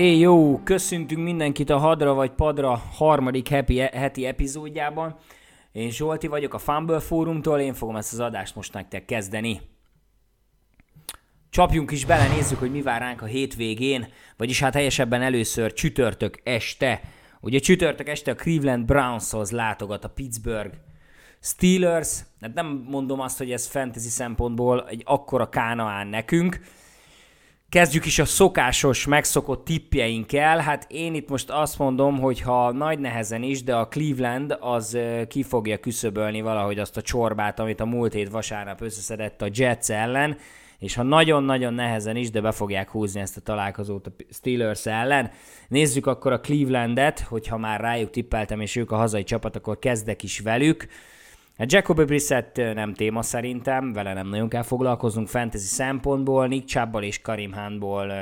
Éj jó, köszöntünk mindenkit a Hadra vagy Padra harmadik happy, heti epizódjában. Én Zsolti vagyok a Fumble Fórumtól, én fogom ezt az adást most nektek kezdeni. Csapjunk is bele, nézzük, hogy mi vár ránk a hétvégén, vagyis hát helyesebben először csütörtök este. Ugye csütörtök este a Cleveland Brownshoz látogat a Pittsburgh Steelers. Hát nem mondom azt, hogy ez fantasy szempontból egy akkora kánaán nekünk, Kezdjük is a szokásos, megszokott tippjeinkkel. Hát én itt most azt mondom, hogy ha nagy nehezen is, de a Cleveland az ki fogja küszöbölni valahogy azt a csorbát, amit a múlt hét vasárnap összeszedett a Jets ellen, és ha nagyon-nagyon nehezen is, de be fogják húzni ezt a találkozót a Steelers ellen. Nézzük akkor a Clevelandet, hogyha már rájuk tippeltem, és ők a hazai csapat, akkor kezdek is velük. Hát Jacoby Brissett nem téma szerintem, vele nem nagyon kell foglalkoznunk fantasy szempontból, Nick Chubb-ból és Karim Hánból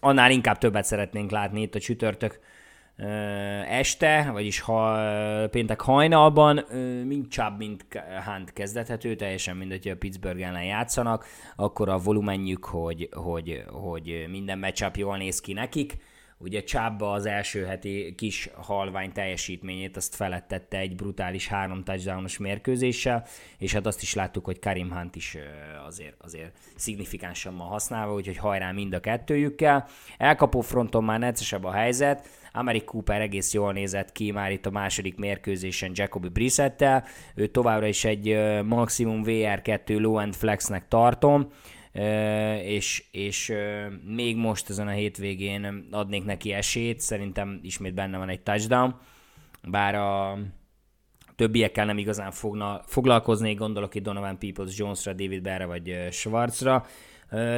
annál inkább többet szeretnénk látni itt a csütörtök este, vagyis ha péntek hajnalban, mint Chubb, mint Hunt kezdethető, teljesen mindegy, hogy a Pittsburgh ellen játszanak, akkor a volumenjük, hogy, hogy, hogy minden matchup jól néz ki nekik, Ugye Csábba az első heti kis halvány teljesítményét azt felettette egy brutális három touchdownos mérkőzéssel, és hát azt is láttuk, hogy Karim Hunt is azért, azért szignifikánsan van használva, úgyhogy hajrá mind a kettőjükkel. Elkapó fronton már neccesebb a helyzet, Amerik Cooper egész jól nézett ki már itt a második mérkőzésen Jacoby Brissettel, ő továbbra is egy maximum VR2 low-end flexnek tartom, és, és még most ezen a hétvégén adnék neki esélyt, szerintem ismét benne van egy touchdown, bár a többiekkel nem igazán fogna, foglalkozni, gondolok itt Donovan Peoples, Jonesra, David Berre vagy Schwarzra.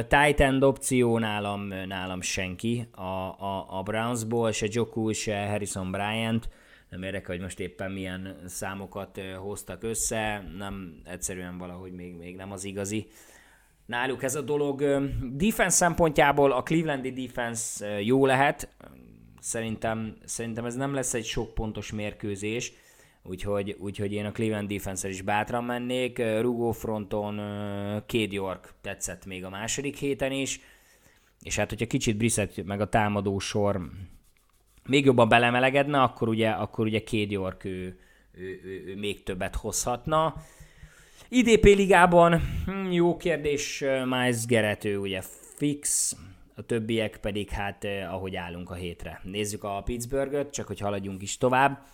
Titan opció nálam, nálam senki a, a, a Brownsból, se Joku, se Harrison Bryant, nem érdekel, hogy most éppen milyen számokat hoztak össze, nem egyszerűen valahogy még, még nem az igazi náluk ez a dolog. Defense szempontjából a Clevelandi defense jó lehet, szerintem, szerintem ez nem lesz egy sok pontos mérkőzés, úgyhogy, úgyhogy én a Cleveland defense is bátran mennék. Rugó fronton Cade York tetszett még a második héten is, és hát hogyha kicsit Brissett meg a támadó sor még jobban belemelegedne, akkor ugye, akkor ugye Cade York ő, ő, ő, ő még többet hozhatna. IDP ligában hm, jó kérdés, Miles Garrett, ő ugye fix, a többiek pedig hát ahogy állunk a hétre. Nézzük a Pittsburghet, csak hogy haladjunk is tovább.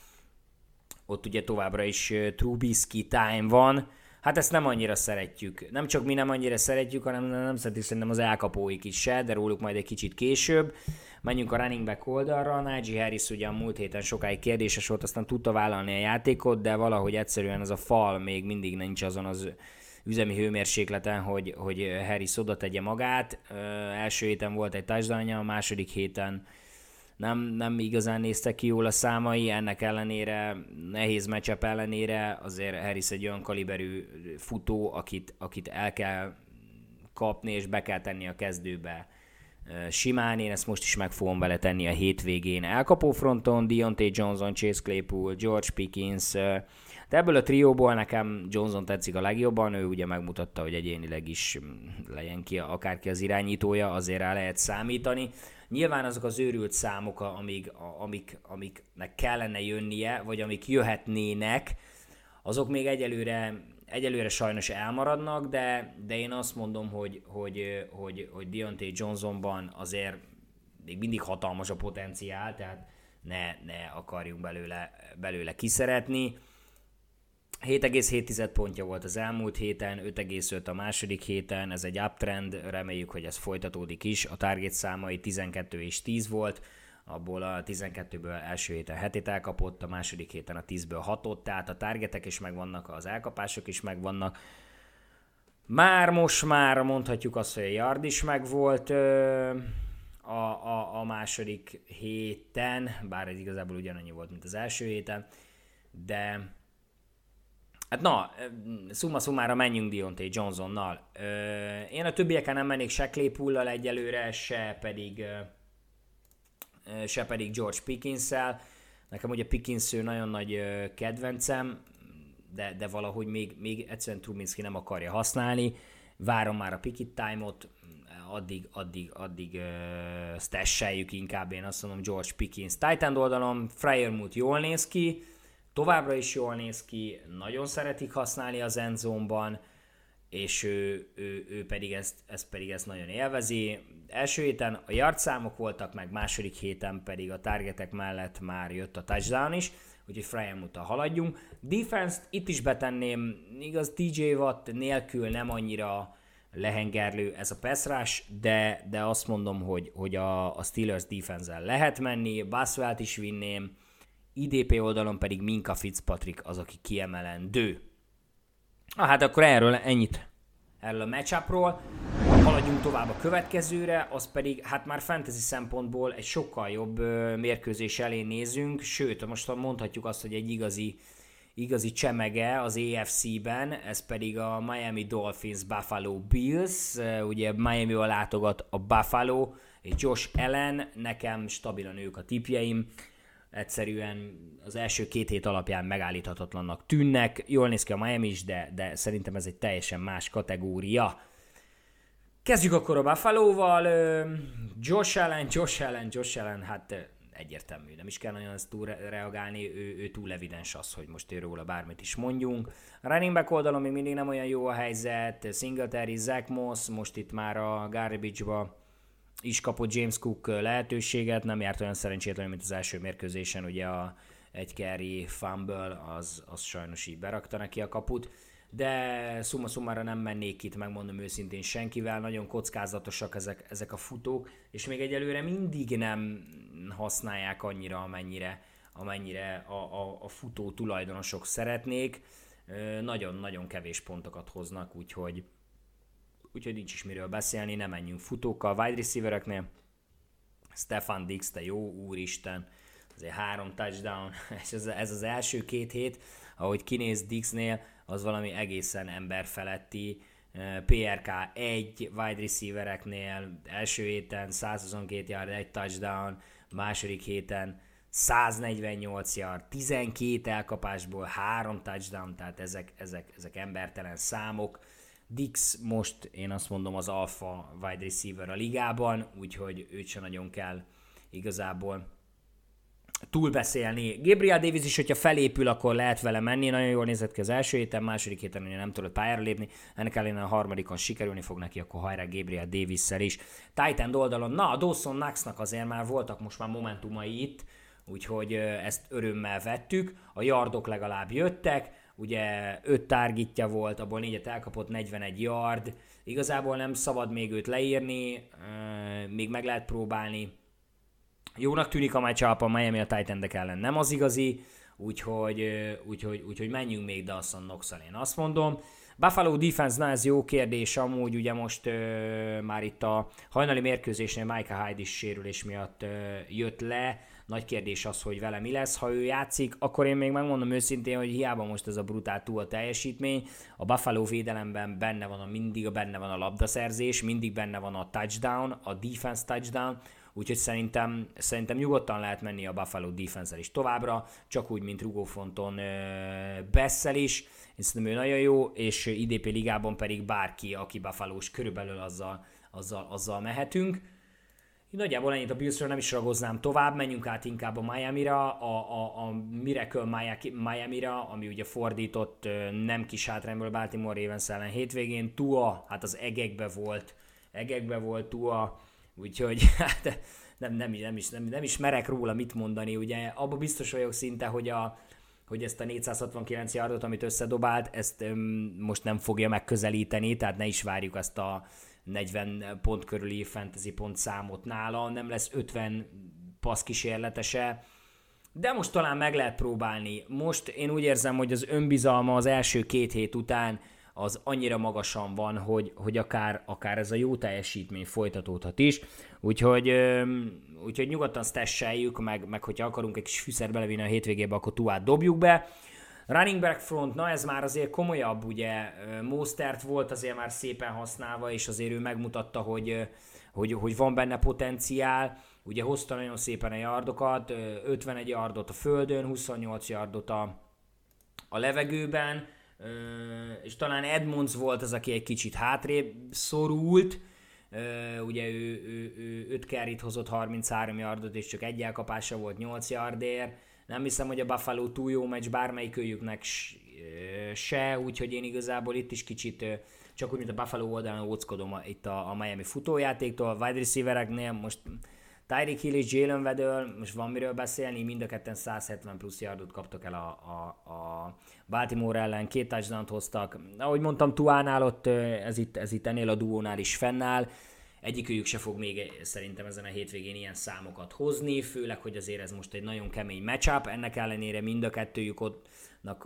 Ott ugye továbbra is Trubisky time van, Hát ezt nem annyira szeretjük. Nem csak mi nem annyira szeretjük, hanem nem szeretjük szerintem az elkapóik is se, de róluk majd egy kicsit később. Menjünk a running back oldalra. Najee Harris ugye a múlt héten sokáig kérdéses volt, aztán tudta vállalni a játékot, de valahogy egyszerűen ez a fal még mindig nincs azon az üzemi hőmérsékleten, hogy, hogy Harris oda tegye magát. Ö, első héten volt egy touchdown a második héten nem, nem igazán néztek ki jól a számai, ennek ellenére, nehéz meccsap ellenére azért Harris egy olyan kaliberű futó, akit, akit el kell kapni és be kell tenni a kezdőbe simán, én ezt most is meg fogom vele tenni a hétvégén. Elkapó fronton Deontay Johnson, Chase Claypool, George Pickens, de ebből a trióból nekem Johnson tetszik a legjobban, ő ugye megmutatta, hogy egyénileg is mm, legyen ki akárki az irányítója, azért rá lehet számítani. Nyilván azok az őrült számok, amik, amik, amiknek kellene jönnie, vagy amik jöhetnének, azok még egyelőre, egyelőre sajnos elmaradnak, de, de én azt mondom, hogy, hogy, hogy, hogy Deontay Johnsonban azért még mindig hatalmas a potenciál, tehát ne, ne akarjunk belőle, belőle kiszeretni. 7,7 pontja volt az elmúlt héten, 5,5 a második héten, ez egy uptrend, reméljük, hogy ez folytatódik is. A target számai 12 és 10 volt, abból a 12-ből első héten hetét elkapott, a második héten a 10-ből 6-ot, tehát a targetek is megvannak, az elkapások is megvannak. Már most már mondhatjuk azt, hogy a yard is megvolt a, a, a második héten, bár ez igazából ugyanannyi volt, mint az első héten, de Hát na, szumma szumára menjünk Dionte Johnsonnal. Én a többieken nem mennék se Claypool-lal egyelőre, se pedig, se pedig George Pickens-szel. Nekem ugye Pickens ő nagyon nagy kedvencem, de, de valahogy még, még egyszerűen Truminski nem akarja használni. Várom már a picket time-ot, addig, addig, addig uh, inkább, én azt mondom George Pickens. Titan oldalon Fryermuth jól néz ki, továbbra is jól néz ki, nagyon szeretik használni az endzone és ő, ő, ő pedig ezt, ezt pedig ezt nagyon élvezi. Első héten a yard számok voltak, meg második héten pedig a targetek mellett már jött a touchdown is, úgyhogy Fryermuth haladjunk. Defense-t itt is betenném, igaz DJ Watt nélkül nem annyira lehengerlő ez a pass rush, de, de azt mondom, hogy, hogy a, a Steelers defense lehet menni, Baswell-t is vinném, IDP oldalon pedig Minka Fitzpatrick az, aki kiemelendő. Ah, hát akkor erről ennyit erről a matchupról. Haladjunk tovább a következőre, az pedig hát már fantasy szempontból egy sokkal jobb ö, mérkőzés elé nézünk, sőt, most mondhatjuk azt, hogy egy igazi igazi csemege az AFC-ben, ez pedig a Miami Dolphins Buffalo Bills, ugye Miami-val látogat a Buffalo, és Josh Allen, nekem stabilan ők a tipjeim, egyszerűen az első két hét alapján megállíthatatlannak tűnnek, jól néz ki a Miami is, de, de szerintem ez egy teljesen más kategória. Kezdjük akkor a Buffalo-val, Josh Allen, Josh Allen, Josh Allen, hát egyértelmű, nem is kell nagyon ezt túl reagálni, ő, ő túl evidens az, hogy most róla bármit is mondjunk. A running back oldalon még mindig nem olyan jó a helyzet, Singletary, Zach Moss, most itt már a garbage-ba is kapott James Cook lehetőséget, nem járt olyan szerencsétlenül, mint az első mérkőzésen, ugye a egy carry fumble, az, az sajnos így berakta neki a kaput. De szumma szumára nem mennék itt, megmondom őszintén senkivel, nagyon kockázatosak ezek, ezek a futók, és még egyelőre mindig nem használják annyira, amennyire, amennyire a, a, a futó tulajdonosok szeretnék. Nagyon-nagyon kevés pontokat hoznak, úgyhogy, úgyhogy nincs is miről beszélni, nem menjünk futókkal. Wide receivereknél Stefan Dix, te jó úristen, azért három touchdown, és ez, ez az első két hét, ahogy kinéz Dixnél, az valami egészen emberfeletti. PRK egy wide receivereknél első héten 122 yard, egy touchdown, második héten 148 yard, 12 elkapásból 3 touchdown, tehát ezek, ezek, ezek embertelen számok. Dix most én azt mondom az alfa wide receiver a ligában, úgyhogy őt sem nagyon kell igazából túlbeszélni. Gabriel Davis is, hogyha felépül, akkor lehet vele menni. Nagyon jól nézett ki az első héten, második héten ugye nem tudott pályára lépni. Ennek ellenére a harmadikon sikerülni fog neki, akkor hajrá Gabriel davis is. Titan oldalon, na a Dawson Knoxnak azért már voltak most már momentumai itt, úgyhogy ezt örömmel vettük. A yardok legalább jöttek, ugye 5 targetja volt, abból négyet elkapott 41 yard. Igazából nem szabad még őt leírni, még meg lehet próbálni Jónak tűnik a matchup a Miami a titan ellen nem az igazi, úgyhogy, úgyhogy, úgyhogy menjünk még Dawson knox én azt mondom. Buffalo defense, ez jó kérdés, amúgy ugye most ö, már itt a hajnali mérkőzésnél Micah Hyde is sérülés miatt ö, jött le, nagy kérdés az, hogy vele mi lesz, ha ő játszik, akkor én még megmondom őszintén, hogy hiába most ez a brutál túl a teljesítmény, a Buffalo védelemben benne van a mindig, benne van a labdaszerzés, mindig benne van a touchdown, a defense touchdown, úgyhogy szerintem, szerintem nyugodtan lehet menni a Buffalo defense is továbbra, csak úgy, mint Rugófonton Bessel is, én szerintem ő nagyon jó, és IDP ligában pedig bárki, aki buffalo körülbelül azzal, azzal, azzal mehetünk. Nagyjából ennyit a Billsről nem is ragoznám tovább, menjünk át inkább a Miami-ra, a, a, a Miracle Miami-ra, ami ugye fordított nem kis hátrányból Baltimore Ravens ellen hétvégén. Tua, hát az egekbe volt, egekbe volt Tua, Úgyhogy hát nem, nem, nem, is, nem, nem is merek róla mit mondani. Ugye abban biztos vagyok szinte, hogy, a, hogy ezt a 469 yardot, amit összedobált, ezt öm, most nem fogja megközelíteni, tehát ne is várjuk ezt a 40 pont körüli fantasy pont számot nála, nem lesz 50 passz kísérletese, de most talán meg lehet próbálni. Most én úgy érzem, hogy az önbizalma az első két hét után az annyira magasan van, hogy, hogy akár, akár ez a jó teljesítmény folytatódhat is. Úgyhogy, úgyhogy nyugodtan stesseljük, meg, meg hogyha akarunk egy kis fűszer belevinni a hétvégébe, akkor tuát dobjuk be. Running back front, na ez már azért komolyabb, ugye Mostert volt azért már szépen használva, és azért ő megmutatta, hogy, hogy, hogy van benne potenciál, ugye hozta nagyon szépen a yardokat, 51 yardot a földön, 28 yardot a, a levegőben, és talán Edmonds volt az, aki egy kicsit hátrébb szorult, ugye ő, ő, ő 5 carryt hozott 33 yardot, és csak egy elkapása volt 8 yardért. Nem hiszem, hogy a Buffalo túl jó meccs bármelyikőjüknek se, úgyhogy én igazából itt is kicsit csak úgy, mint a Buffalo oldalon óckodom itt a, a Miami futójátéktól, a wide receivereknél most Tyreek Hill és Jalen Weddle, most van miről beszélni, mind a ketten 170 plusz yardot kaptak el a, a, a Baltimore ellen, két touchdown hoztak. Ahogy mondtam, Tuánál ott ez itt, ez itt ennél a duónál is fennáll. Egyikőjük se fog még szerintem ezen a hétvégén ilyen számokat hozni, főleg, hogy azért ez most egy nagyon kemény matchup, ennek ellenére mind a kettőjük ott,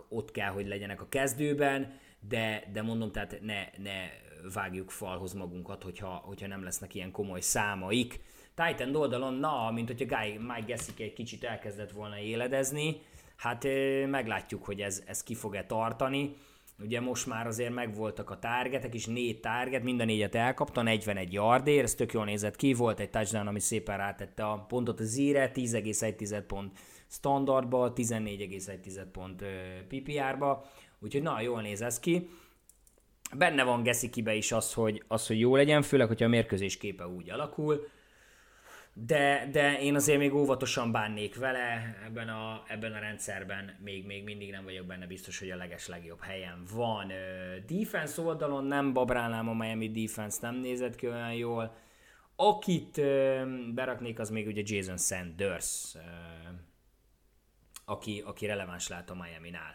ott kell, hogy legyenek a kezdőben, de, de mondom, tehát ne, ne vágjuk falhoz magunkat, hogyha, hogyha nem lesznek ilyen komoly számaik. Titan oldalon, na, mint hogyha Guy, Mike Gessick egy kicsit elkezdett volna éledezni, hát meglátjuk, hogy ez, ez ki fog-e tartani. Ugye most már azért megvoltak a targetek is, négy target, mind a négyet elkapta, 41 yardért, ez tök jól nézett ki, volt egy touchdown, ami szépen rátette a pontot a zíre, 10,1 pont standardba, 14,1 pont PPR-ba, úgyhogy na, jól néz ez ki. Benne van Gessikibe is az hogy, az, hogy jó legyen, főleg, hogyha a mérkőzés képe úgy alakul, de, de én azért még óvatosan bánnék vele ebben a, ebben a rendszerben, még, még mindig nem vagyok benne biztos, hogy a leges legjobb helyen van. Defense oldalon nem babrálnám a Miami defense, nem nézett ki olyan jól. Akit beraknék, az még ugye Jason Sanders, aki, aki releváns lát a Miami-nál.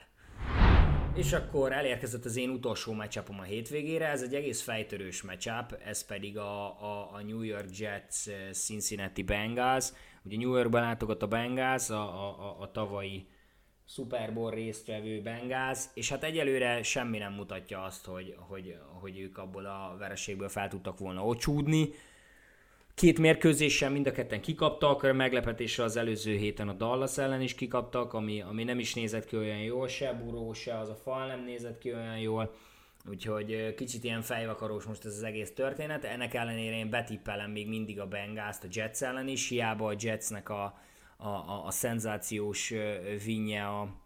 És akkor elérkezett az én utolsó matchupom a hétvégére, ez egy egész fejtörős matchup, ez pedig a, a, a New York Jets eh, Cincinnati Bengals. Ugye New Yorkban látogat a Bengals, a, a, a tavalyi Super Bowl résztvevő Bengals, és hát egyelőre semmi nem mutatja azt, hogy, hogy, hogy ők abból a vereségből fel tudtak volna ocsúdni. Két mérkőzésen mind a ketten kikaptak, meglepetésre az előző héten a Dallas ellen is kikaptak, ami, ami nem is nézett ki olyan jól, se Buró, se az a fal nem nézett ki olyan jól, úgyhogy kicsit ilyen fejvakarós most ez az egész történet, ennek ellenére én betippelem még mindig a Bengals a Jets ellen is, hiába a Jetsnek a, a, a, a szenzációs vinje a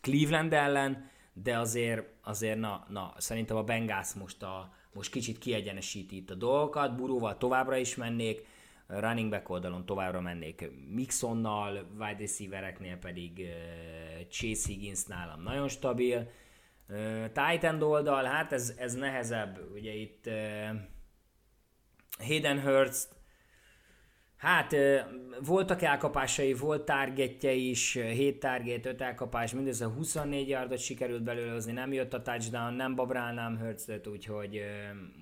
Cleveland ellen, de azért, azért na, na, szerintem a Bengals most a, most kicsit kiegyenesíti itt a dolgokat, Buróval továbbra is mennék, running back oldalon továbbra mennék Mixonnal, wide receivereknél pedig Chase Higgins nálam nagyon stabil. Titan oldal, hát ez, ez nehezebb, ugye itt Hayden Hurst Hát voltak elkapásai, volt targetje is, 7 target, 5 elkapás, mindössze 24 yardot sikerült belőle hozni, nem jött a touchdown, nem babrálnám Hurtstet, úgyhogy,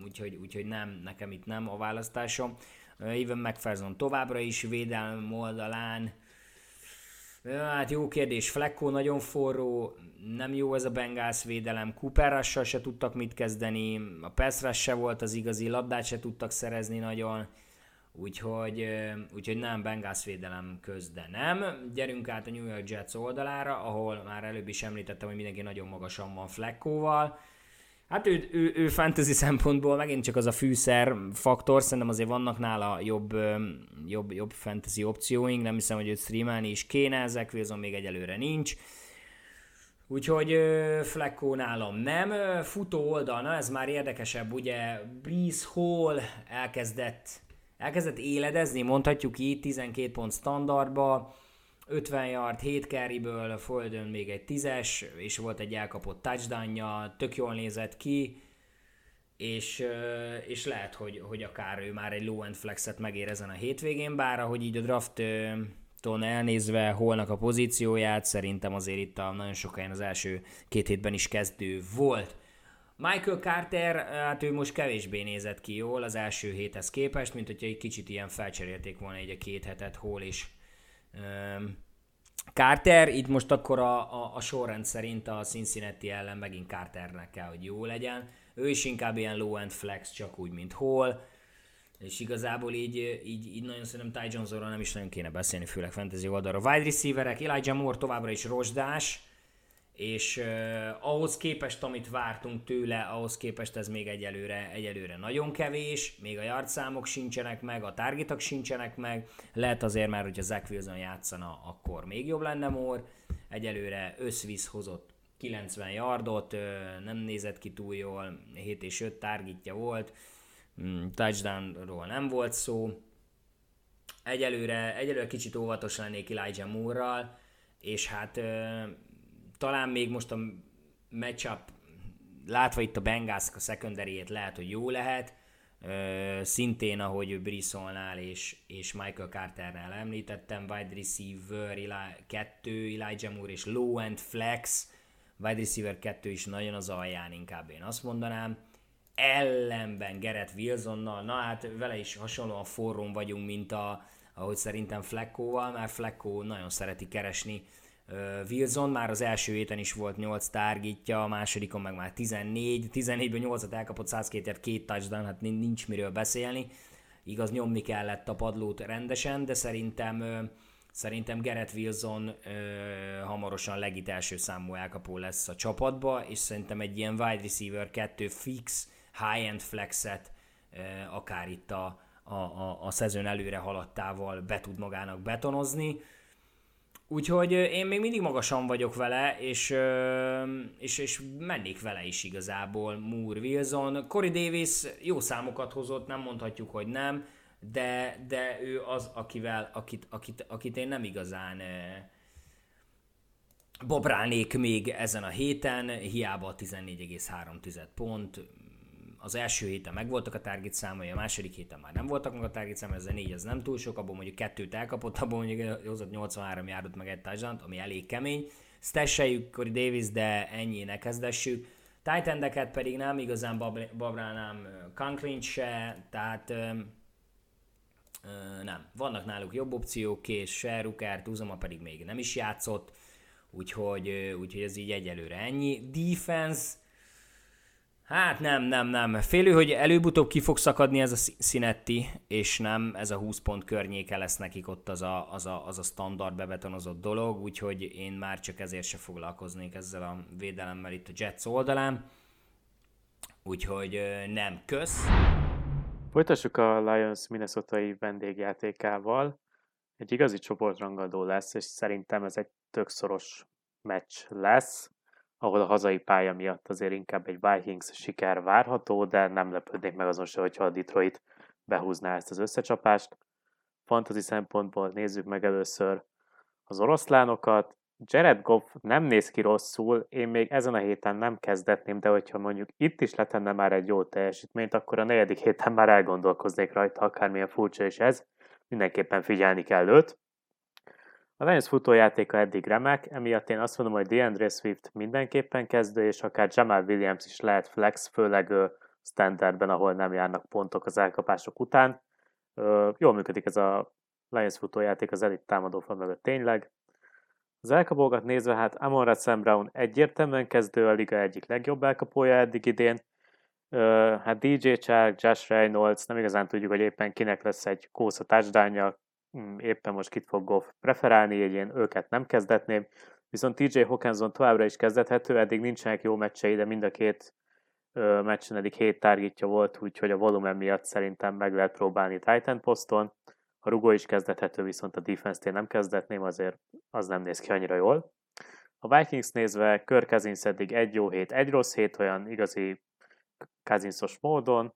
úgyhogy, úgyhogy nem, nekem itt nem a választásom. Even McPherson továbbra is védelm oldalán, Hát jó kérdés, Flecko nagyon forró, nem jó ez a Bengals védelem, Cooper se tudtak mit kezdeni, a pass se volt az igazi, labdát se tudtak szerezni nagyon, Úgyhogy, úgyhogy nem Bengals védelem köz, nem. Gyerünk át a New York Jets oldalára, ahol már előbb is említettem, hogy mindenki nagyon magasan van Fleckóval. Hát ő, ő, ő fantasy szempontból megint csak az a fűszer faktor, szerintem azért vannak nála jobb, jobb, jobb fantasy opcióink, nem hiszem, hogy őt streamelni is kéne, ezek Wilson még egyelőre nincs. Úgyhogy Flecko nálam nem. Futó oldal, na ez már érdekesebb, ugye Breeze Hall elkezdett elkezdett éledezni, mondhatjuk így, 12 pont standardba, 50 yard, 7 carryből, földön még egy 10-es, és volt egy elkapott touchdownja, tök jól nézett ki, és, és lehet, hogy, hogy akár ő már egy low-end flexet megér ezen a hétvégén, bár ahogy így a draft ton elnézve holnak a pozícióját, szerintem azért itt a nagyon sok helyen az első két hétben is kezdő volt. Michael Carter, hát ő most kevésbé nézett ki jól az első héthez képest, mint hogyha egy kicsit ilyen felcserélték volna egy a két hetet hol is. Carter, itt most akkor a, a, a sorrend szerint a Cincinnati ellen megint Carternek kell, hogy jó legyen. Ő is inkább ilyen low-end flex, csak úgy, mint hol. És igazából így, így, így nagyon szerintem Ty Jonesonról nem is nagyon kéne beszélni, főleg fantasy oldalra. Wide receiverek, Elijah Moore továbbra is rozsdás, és uh, ahhoz képest, amit vártunk tőle, ahhoz képest ez még egyelőre, egyelőre nagyon kevés, még a yardszámok sincsenek meg, a targetok sincsenek meg, lehet azért már, hogyha Zach Wilson játszana, akkor még jobb lenne Moore, egyelőre összvisz hozott 90 yardot, uh, nem nézett ki túl jól, 7 és 5 targetja volt, mm, touchdownról nem volt szó. Egyelőre, egyelőre kicsit óvatos lennék Elijah Moore-ral, és hát talán még most a matchup, látva itt a Bengals a secondary lehet, hogy jó lehet, szintén, ahogy Brissonnál és, és Michael Carternál említettem, wide receiver Eli, 2, Elijah Moore és low end flex, wide receiver 2 is nagyon az alján inkább én azt mondanám. Ellenben Gerett Wilsonnal, na hát vele is hasonlóan forrón vagyunk, mint a, ahogy szerintem Fleckóval, mert Flecko nagyon szereti keresni Wilson, már az első héten is volt 8 targetja, a másodikon meg már 14, 14-ből 8-at elkapott 102 ért, két touchdown, hát nincs miről beszélni. Igaz, nyomni kellett a padlót rendesen, de szerintem Szerintem Gerett Wilson ö, hamarosan legit első számú elkapó lesz a csapatba, és szerintem egy ilyen wide receiver 2 fix, high-end flexet ö, akár itt a, a, a, a szezon előre haladtával be tud magának betonozni. Úgyhogy én még mindig magasan vagyok vele, és, és, és mennék vele is igazából Moore Wilson. Corey Davis jó számokat hozott, nem mondhatjuk, hogy nem, de, de ő az, akivel, akit, akit, akit én nem igazán bobrálnék még ezen a héten, hiába 14,3 pont, az első héten megvoltak a target számai, a második héten már nem voltak meg a target számai, ez a négy az nem túl sok, abból mondjuk kettőt elkapott, abból mondjuk hozott 83 járdot meg egy touchdown ami elég kemény. Stesseljük Corey Davis, de ennyi ne kezdessük. titan pedig nem igazán babrálnám Conklin se, tehát nem. Vannak náluk jobb opciók, és se Rukert, Uzoma pedig még nem is játszott, úgyhogy, úgyhogy ez így egyelőre ennyi. Defense, Hát nem, nem, nem. Félő, hogy előbb-utóbb ki fog szakadni ez a Sinetti, és nem ez a 20 pont környéke lesz nekik ott az a, az a, az a standard bebetonozott dolog, úgyhogy én már csak ezért se foglalkoznék ezzel a védelemmel itt a Jets oldalán. Úgyhogy nem, kösz. Folytassuk a Lions Minnesota-i vendégjátékával. Egy igazi csoportrangadó lesz, és szerintem ez egy tök szoros meccs lesz ahol a hazai pálya miatt azért inkább egy Vikings siker várható, de nem lepődnék meg azon se, hogyha a Detroit behúzná ezt az összecsapást. Fantasy szempontból nézzük meg először az oroszlánokat. Jared Goff nem néz ki rosszul, én még ezen a héten nem kezdetném, de hogyha mondjuk itt is letenne már egy jó teljesítményt, akkor a negyedik héten már elgondolkoznék rajta, akármilyen furcsa is ez. Mindenképpen figyelni kell őt. A Lions futójátéka eddig remek, emiatt én azt mondom, hogy DeAndre Swift mindenképpen kezdő, és akár Jamal Williams is lehet flex, főleg standardben, ahol nem járnak pontok az elkapások után. Jól működik ez a Lions futójáték az elit támadófal mögött tényleg. Az elkapókat nézve, hát Amon Sam Brown egyértelműen kezdő a liga egyik legjobb elkapója eddig idén. Hát DJ Chark, Josh Reynolds, nem igazán tudjuk, hogy éppen kinek lesz egy kósza touchdownja, éppen most kit fog Goff preferálni, egy ilyen őket nem kezdetném, viszont TJ Hawkinson továbbra is kezdethető, eddig nincsenek jó meccsei, de mind a két ö, meccsen eddig hét targetja volt, úgyhogy a volumen miatt szerintem meg lehet próbálni Titan poszton. A rugó is kezdethető, viszont a defense-t én nem kezdetném, azért az nem néz ki annyira jól. A Vikings nézve Kirk Cousins eddig egy jó hét, egy rossz hét, olyan igazi Cousinsos módon,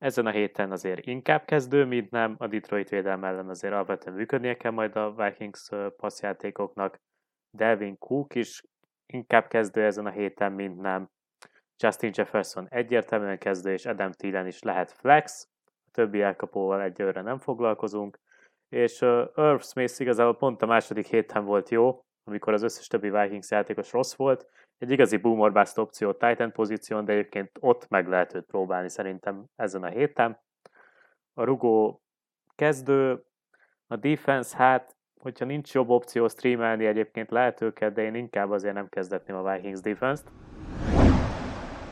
ezen a héten azért inkább kezdő, mint nem. A Detroit védelme ellen azért alapvetően működnie kell majd a Vikings passzjátékoknak. Delvin Cook is inkább kezdő ezen a héten, mint nem. Justin Jefferson egyértelműen kezdő, és Adam Thielen is lehet flex. A többi elkapóval egyelőre nem foglalkozunk. És uh, Irv Smith igazából pont a második héten volt jó, amikor az összes többi Vikings játékos rossz volt, egy igazi boomer bust opció Titan pozíción, de egyébként ott meg lehet őt próbálni szerintem ezen a héten. A rugó kezdő, a defense, hát hogyha nincs jobb opció streamelni, egyébként lehet őket, de én inkább azért nem kezdetném a Vikings defense-t.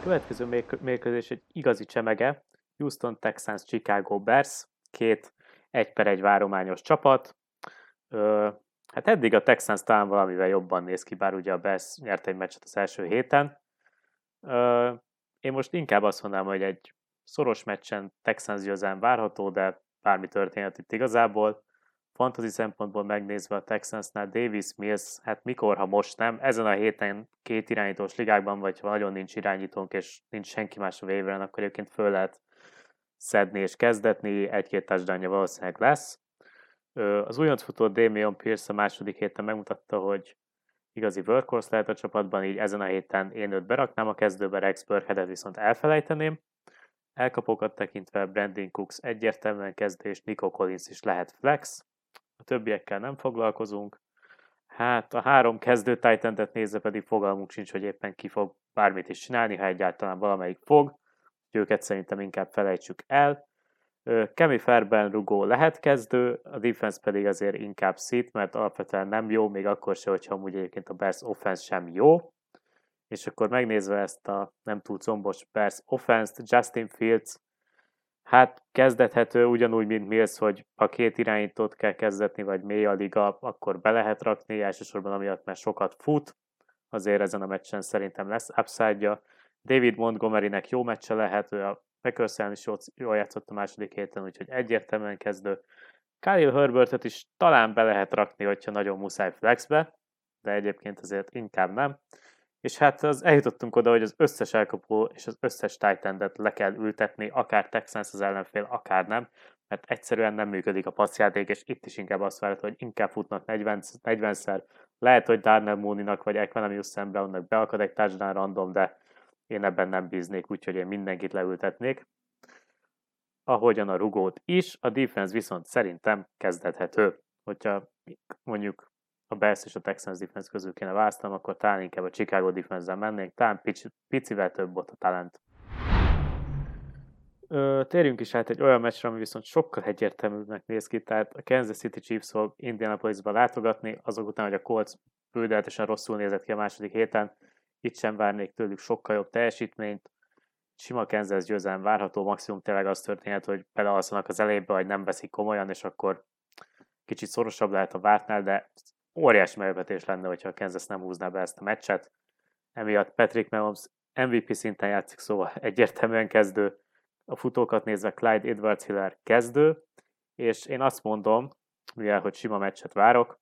Következő mérkőzés egy igazi csemege, Houston Texans Chicago Bears, két egy per egy várományos csapat. Hát eddig a Texans talán valamivel jobban néz ki, bár ugye a Bears nyert egy meccset az első héten. Én most inkább azt mondanám, hogy egy szoros meccsen Texans győzelem várható, de bármi történhet itt igazából. Fantasy szempontból megnézve a Texansnál Davis Mills, hát mikor, ha most nem, ezen a héten két irányítós ligákban, vagy ha nagyon nincs irányítónk, és nincs senki más a waveren, akkor egyébként föl lehet szedni és kezdetni, egy-két touchdownja valószínűleg lesz. Az újonc futó Damian Pierce a második héten megmutatta, hogy igazi workhorse lehet a csapatban, így ezen a héten én őt beraknám a kezdőbe, Rex Burkheadet viszont elfelejteném. Elkapókat tekintve Brandon Cooks egyértelműen kezdés, Nico Collins is lehet flex, a többiekkel nem foglalkozunk. Hát a három kezdő titan nézve pedig fogalmunk sincs, hogy éppen ki fog bármit is csinálni, ha egyáltalán valamelyik fog. Őket szerintem inkább felejtsük el. Kemi Ferben rugó lehet kezdő, a defense pedig azért inkább szít, mert alapvetően nem jó, még akkor se, hogyha amúgy egyébként a Bears offense sem jó. És akkor megnézve ezt a nem túl combos Bears offense-t, Justin Fields, hát kezdethető ugyanúgy, mint Mills, hogy ha két irányítót kell kezdetni, vagy mély a liga, akkor be lehet rakni, elsősorban amiatt, mert sokat fut, azért ezen a meccsen szerintem lesz upside-ja. David Montgomerynek jó meccse lehet, ő a packers is jól, játszott a második héten, úgyhogy egyértelműen kezdő. Kyle Herbertet is talán be lehet rakni, hogyha nagyon muszáj flexbe, de egyébként azért inkább nem. És hát az eljutottunk oda, hogy az összes elkapó és az összes titan le kell ültetni, akár Texans az ellenfél, akár nem, mert egyszerűen nem működik a passzjáték, és itt is inkább azt várható, hogy inkább futnak 40, 40-szer. Lehet, hogy Darnell Mooney-nak vagy Equanimous Sam Brown-nak beakad egy touchdown random, de én ebben nem bíznék, úgyhogy én mindenkit leültetnék. Ahogyan a rugót is, a defense viszont szerintem kezdethető. Hogyha mondjuk a Bears és a Texans defense közül kéne választanom, akkor talán inkább a Chicago defense mennék, talán pici, picivel több ott a talent. Ö, térjünk is át egy olyan meccsre, ami viszont sokkal egyértelműbbnek néz ki, tehát a Kansas City Chiefs fog Indianapolisba látogatni, azok után, hogy a Colts bődeltesen rosszul nézett ki a második héten, itt sem várnék tőlük sokkal jobb teljesítményt, sima Kansas győzelem várható, maximum tényleg az történhet, hogy belealszanak az elébe, vagy nem veszik komolyan, és akkor kicsit szorosabb lehet a vártnál, de óriási meglepetés lenne, hogyha a Kansas nem húzná be ezt a meccset. Emiatt Patrick Mahomes MVP szinten játszik, szóval egyértelműen kezdő. A futókat nézve Clyde Edwards Hiller kezdő, és én azt mondom, mivel hogy sima meccset várok,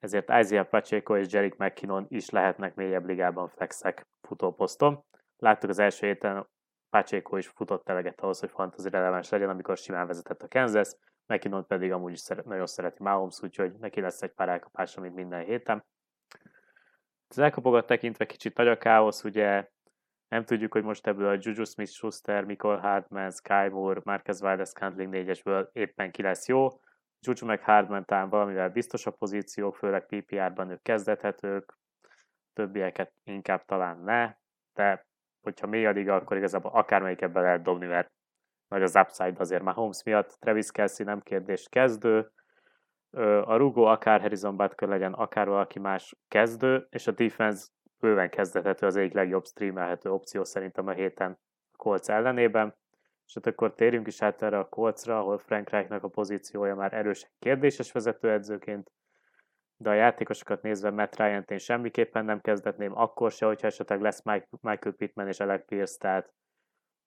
ezért Isaiah Pacheco és Jerick McKinnon is lehetnek mélyebb ligában flexek futóposzton. Láttuk az első héten, Pacheco is futott eleget ahhoz, hogy fantasy releváns legyen, amikor simán vezetett a Kansas, McKinnon pedig amúgy is szeret, nagyon szereti Mahomes, úgyhogy neki lesz egy pár elkapása, mint minden héten. Az elkapogat tekintve kicsit nagy a káosz, ugye nem tudjuk, hogy most ebből a Juju Smith-Schuster, Michael Hardman, Sky Moore, Marquez Valdez Scantling 4-esből éppen ki lesz jó. Juju meg Hardman talán valamivel biztos a pozíciók, főleg PPR-ban ők kezdethetők, többieket inkább talán ne, de hogyha mély a liga, akkor igazából akármelyik ebben lehet dobni, mert nagy az upside azért már Holmes miatt. Travis Kelsey nem kérdés kezdő, a rugó akár Harrison Butker legyen, akár valaki más kezdő, és a defense bőven kezdethető az egyik legjobb streamelhető opció szerintem a héten Colts ellenében. És hát akkor térjünk is át erre a Coltsra, ahol Frank Reichnak a pozíciója már erősen kérdéses vezetőedzőként, de a játékosokat nézve Matt ryan én semmiképpen nem kezdetném, akkor se, hogyha esetleg lesz Michael Pittman és Alec Pierce, tehát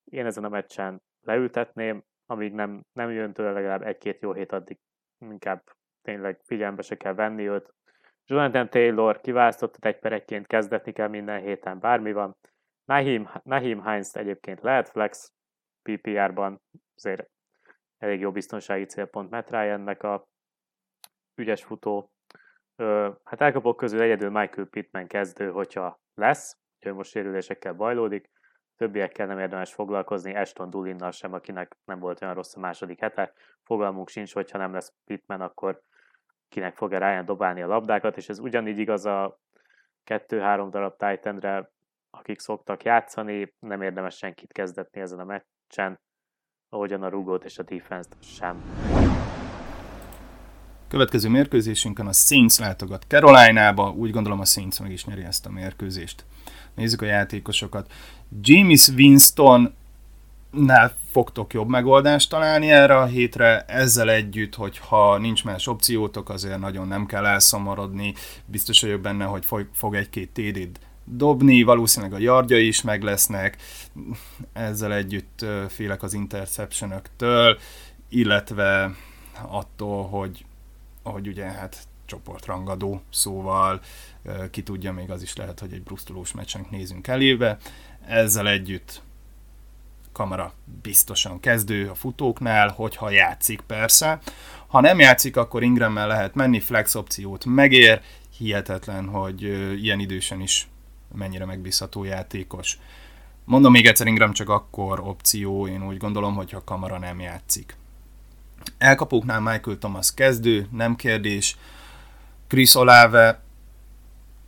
én ezen a meccsen leültetném, amíg nem, nem jön tőle legalább egy-két jó hét, addig inkább tényleg figyelembe se kell venni őt. Jonathan Taylor kiválasztottat egy per egyként kezdetni kell minden héten, bármi van. Nahim, Nahim Heinz egyébként lehet flex PPR-ban, azért elég jó biztonsági célpont Matt Ryan-nek a ügyes futó. Hát elkapok közül egyedül Michael Pittman kezdő, hogyha lesz, hogy most sérülésekkel bajlódik többiekkel nem érdemes foglalkozni, Eston Dulinnal sem, akinek nem volt olyan rossz a második hete. Fogalmunk sincs, hogyha nem lesz Pittman, akkor kinek fogja Ryan dobálni a labdákat, és ez ugyanígy igaz a kettő-három darab titan akik szoktak játszani, nem érdemes senkit kezdetni ezen a meccsen, ahogyan a rugót és a defense-t sem. Következő mérkőzésünkön a Saints látogat Carolina-ba, úgy gondolom a Saints meg is nyeri ezt a mérkőzést. Nézzük a játékosokat. James Winston nál fogtok jobb megoldást találni erre a hétre, ezzel együtt, hogyha nincs más opciótok, azért nagyon nem kell elszomorodni, biztos vagyok benne, hogy fog egy-két TD-t dobni, valószínűleg a yardja is meg lesznek, ezzel együtt félek az interception illetve attól, hogy, hogy ugye hát csoportrangadó, szóval ki tudja, még az is lehet, hogy egy brusztulós meccsenk nézünk elébe. Ezzel együtt kamera biztosan kezdő a futóknál, hogyha játszik persze. Ha nem játszik, akkor Ingrammel lehet menni, flex opciót megér, hihetetlen, hogy ilyen idősen is mennyire megbízható játékos. Mondom még egyszer, Ingram csak akkor opció, én úgy gondolom, hogyha kamera nem játszik. Elkapóknál Michael Thomas kezdő, nem kérdés. Chris Olave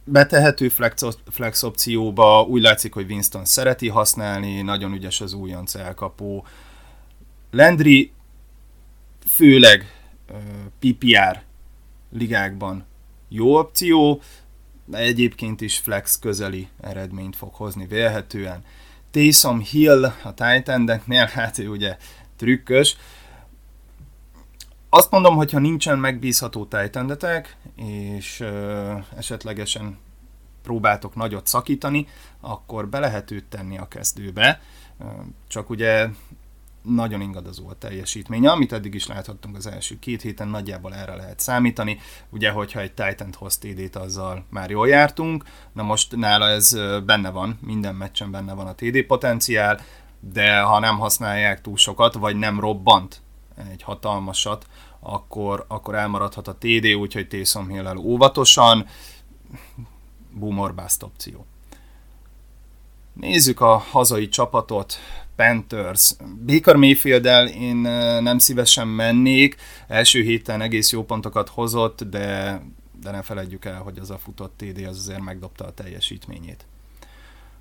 betehető flex, flex opcióba, úgy látszik, hogy Winston szereti használni, nagyon ügyes az újonc elkapó. Landry főleg PPR ligákban jó opció, egyébként is flex közeli eredményt fog hozni vélhetően. Taysom Hill a Titan-eknél, hát ő ugye trükkös. Azt mondom, hogy ha nincsen megbízható titan és ö, esetlegesen próbáltok nagyot szakítani, akkor be lehet őt tenni a kezdőbe. Csak ugye nagyon ingadozó a teljesítménye, amit eddig is láthattunk az első két héten, nagyjából erre lehet számítani. Ugye, hogyha egy titan hoz TD-t, azzal már jól jártunk, na most nála ez benne van, minden meccsen benne van a TD potenciál, de ha nem használják túl sokat, vagy nem robbant egy hatalmasat, akkor, akkor elmaradhat a TD, úgyhogy Taysom hill óvatosan, boomer opció. Nézzük a hazai csapatot, Panthers. Baker mayfield én nem szívesen mennék, első héten egész jó pontokat hozott, de, de ne feledjük el, hogy az a futott TD az azért megdobta a teljesítményét.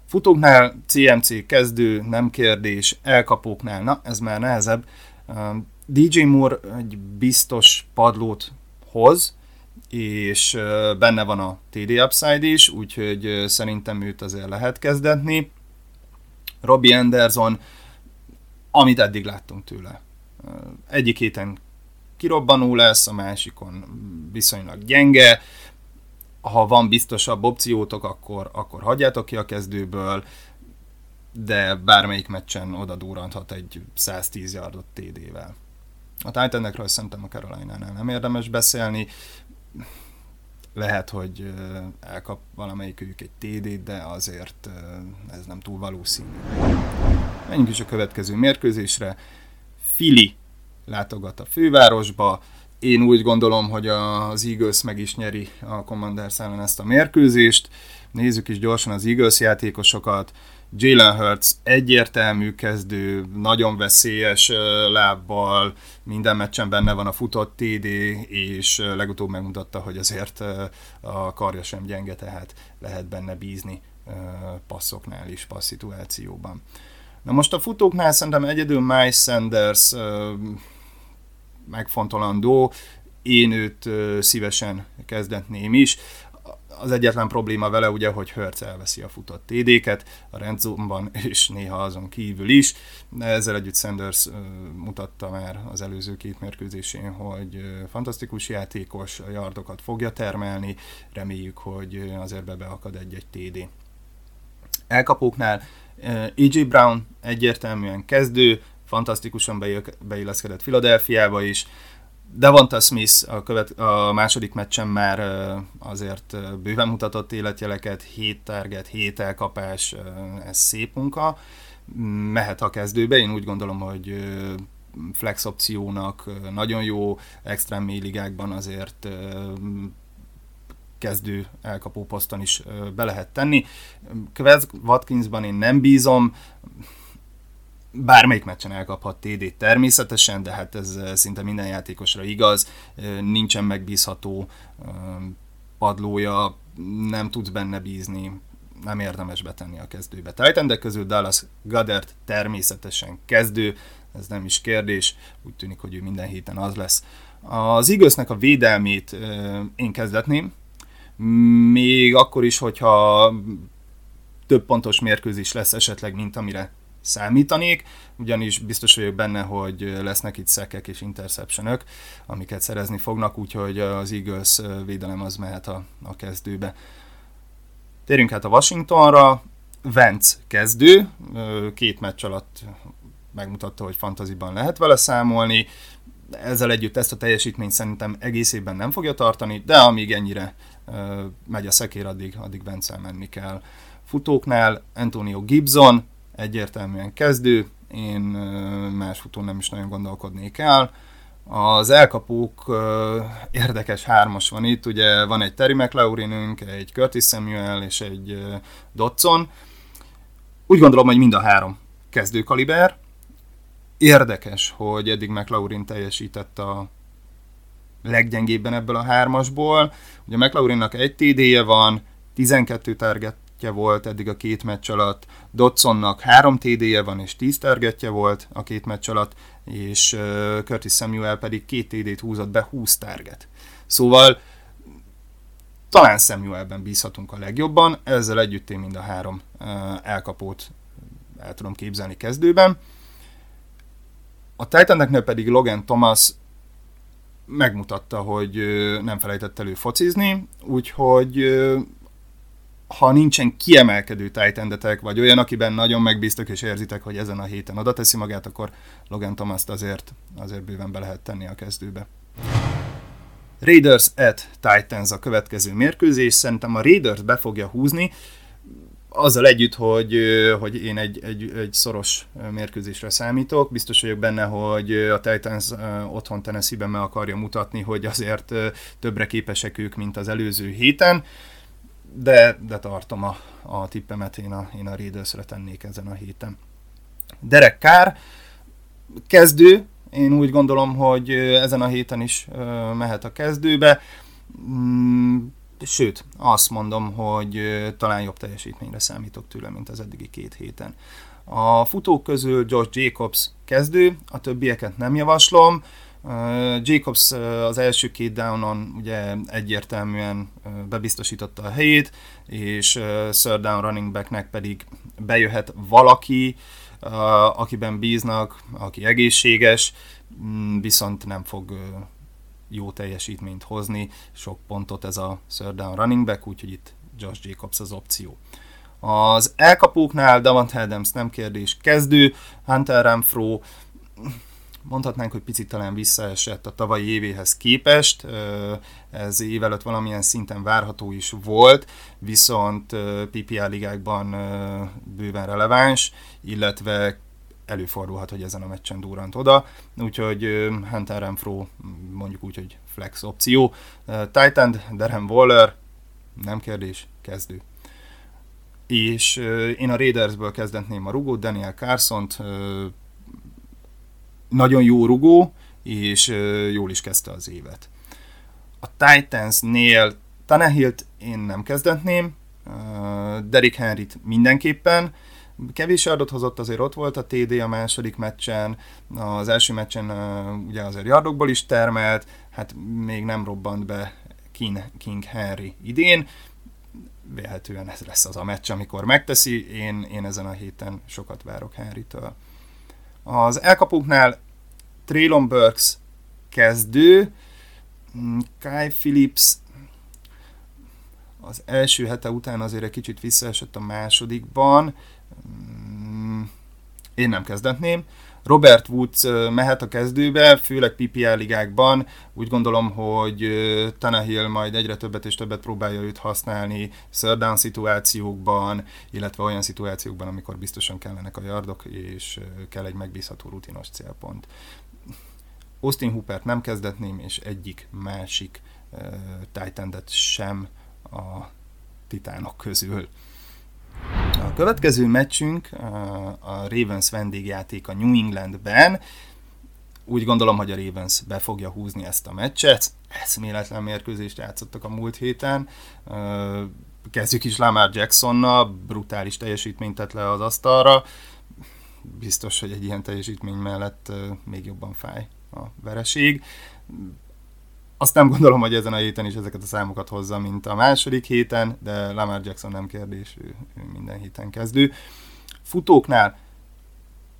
Futóknál CMC kezdő, nem kérdés, elkapóknál, na ez már nehezebb. DJ Moore egy biztos padlót hoz, és benne van a TD Upside is, úgyhogy szerintem őt azért lehet kezdetni. Robbie Anderson, amit eddig láttunk tőle. Egyik héten kirobbanó lesz, a másikon viszonylag gyenge. Ha van biztosabb opciótok, akkor, akkor hagyjátok ki a kezdőből, de bármelyik meccsen oda durranthat egy 110 yardot TD-vel. A Titanekről szerintem a Carolina-nál nem érdemes beszélni. Lehet, hogy elkap valamelyikük egy TD-t, de azért ez nem túl valószínű. Menjünk is a következő mérkőzésre. Fili látogat a fővárosba. Én úgy gondolom, hogy az Eagles meg is nyeri a Commanders ellen ezt a mérkőzést. Nézzük is gyorsan az Eagles játékosokat. Jalen Hurts egyértelmű kezdő, nagyon veszélyes lábbal, minden meccsen benne van a futott TD, és legutóbb megmutatta, hogy azért a karja sem gyenge, tehát lehet benne bízni passzoknál is, passzituációban. Na most a futóknál szerintem egyedül Miles Sanders megfontolandó, én őt szívesen kezdetném is az egyetlen probléma vele ugye, hogy Hertz elveszi a futott TD-ket, a rendzónban és néha azon kívül is. Ezzel együtt Sanders mutatta már az előző két mérkőzésén, hogy fantasztikus játékos, a yardokat fogja termelni, reméljük, hogy azért beakad egy-egy TD. Elkapóknál E.J. Brown egyértelműen kezdő, fantasztikusan beilleszkedett Philadelphiába is, Devonta Smith a, követ, a második meccsen már azért bőven mutatott életjeleket, 7 target, 7 elkapás, ez szép munka. Mehet a kezdőbe, én úgy gondolom, hogy flex opciónak nagyon jó, extrém mély ligákban azért kezdő elkapó poszton is be lehet tenni. Quez Watkinsban én nem bízom, bármelyik meccsen elkaphat TD-t természetesen, de hát ez eh, szinte minden játékosra igaz, eh, nincsen megbízható eh, padlója, nem tudsz benne bízni, nem érdemes betenni a kezdőbe. Titan de közül Dallas Gadert természetesen kezdő, ez nem is kérdés, úgy tűnik, hogy ő minden héten az lesz. Az igaznak a védelmét én kezdetném, még akkor is, hogyha több pontos mérkőzés lesz esetleg, mint amire számítanék, ugyanis biztos vagyok benne, hogy lesznek itt szekek és interceptionök, amiket szerezni fognak, úgyhogy az Eagles védelem az mehet a, a kezdőbe. Térjünk hát a Washingtonra, Vance kezdő, két meccs alatt megmutatta, hogy fantaziban lehet vele számolni, ezzel együtt ezt a teljesítményt szerintem egész évben nem fogja tartani, de amíg ennyire megy a szekér, addig, addig Vence menni kell. Futóknál Antonio Gibson, egyértelműen kezdő, én más futón nem is nagyon gondolkodnék el. Az elkapók érdekes hármas van itt, ugye van egy Terry McLaurinünk, egy Curtis Samuel és egy Dodson. Úgy gondolom, hogy mind a három kezdőkaliber. Érdekes, hogy eddig McLaurin teljesített a leggyengébben ebből a hármasból. Ugye McLaurinnak egy TD-je van, 12 targetje volt eddig a két meccs alatt, Dodsonnak 3 TD-je van és 10 targetje volt a két meccs alatt, és Curtis Samuel pedig két TD-t húzott be 20 target. Szóval talán Samuelben bízhatunk a legjobban, ezzel együtt én mind a három elkapót el tudom képzelni kezdőben. A Titaneknél pedig Logan Thomas megmutatta, hogy nem felejtett elő focizni, úgyhogy ha nincsen kiemelkedő titan vagy olyan, akiben nagyon megbíztok és érzitek, hogy ezen a héten oda teszi magát, akkor Logan thomas azért, azért bőven be lehet tenni a kezdőbe. Raiders at Titans a következő mérkőzés, szerintem a Raiders be fogja húzni, azzal együtt, hogy, hogy én egy, egy, egy szoros mérkőzésre számítok, biztos vagyok benne, hogy a Titans otthon Tennessee-ben meg akarja mutatni, hogy azért többre képesek ők, mint az előző héten, de, de tartom a, a tippemet, én a, én a Raiders-re tennék ezen a héten. Derek Carr, kezdő, én úgy gondolom, hogy ezen a héten is mehet a kezdőbe. Mm, sőt, azt mondom, hogy talán jobb teljesítményre számítok tőle, mint az eddigi két héten. A futók közül Josh Jacobs kezdő, a többieket nem javaslom. Jacobs az első két downon ugye egyértelműen bebiztosította a helyét, és third down running backnek pedig bejöhet valaki, akiben bíznak, aki egészséges, mm, viszont nem fog jó teljesítményt hozni, sok pontot ez a third down running back, úgyhogy itt Josh Jacobs az opció. Az elkapóknál Davant Adams nem kérdés kezdő, Hunter Renfro mondhatnánk, hogy picit talán visszaesett a tavalyi évéhez képest, ez év előtt valamilyen szinten várható is volt, viszont PPA ligákban bőven releváns, illetve előfordulhat, hogy ezen a meccsen durrant oda, úgyhogy Hunter Renfro mondjuk úgy, hogy flex opció. Titan, Derham Waller, nem kérdés, kezdő. És én a Raidersből kezdetném a rugót, Daniel carson nagyon jó rugó, és jól is kezdte az évet. A Titansnél Tanehilt én nem kezdetném, Derek Henryt mindenképpen, Kevés yardot hozott, azért ott volt a TD a második meccsen, az első meccsen ugye azért yardokból is termelt, hát még nem robbant be King, King Henry idén, vélhetően ez lesz az a meccs, amikor megteszi, én, én ezen a héten sokat várok Henrytől. Az elkapóknál Traylon Burks kezdő, mm, Kai Phillips az első hete után azért egy kicsit visszaesett a másodikban, Mm, én nem kezdetném. Robert Woods mehet a kezdőbe, főleg PPL ligákban. Úgy gondolom, hogy Tannehill majd egyre többet és többet próbálja őt használni third szituációkban, illetve olyan szituációkban, amikor biztosan kellenek a yardok, és kell egy megbízható rutinos célpont. Austin Hoopert nem kezdetném, és egyik másik uh, titan sem a titánok közül. A következő meccsünk a Ravens vendégjáték a New Englandben. Úgy gondolom, hogy a Ravens be fogja húzni ezt a meccset. Eszméletlen mérkőzést játszottak a múlt héten. Kezdjük is Lamar Jacksonnal, brutális teljesítményt tett le az asztalra. Biztos, hogy egy ilyen teljesítmény mellett még jobban fáj a vereség azt nem gondolom, hogy ezen a héten is ezeket a számokat hozza, mint a második héten, de Lamar Jackson nem kérdés, ő, ő minden héten kezdő. Futóknál,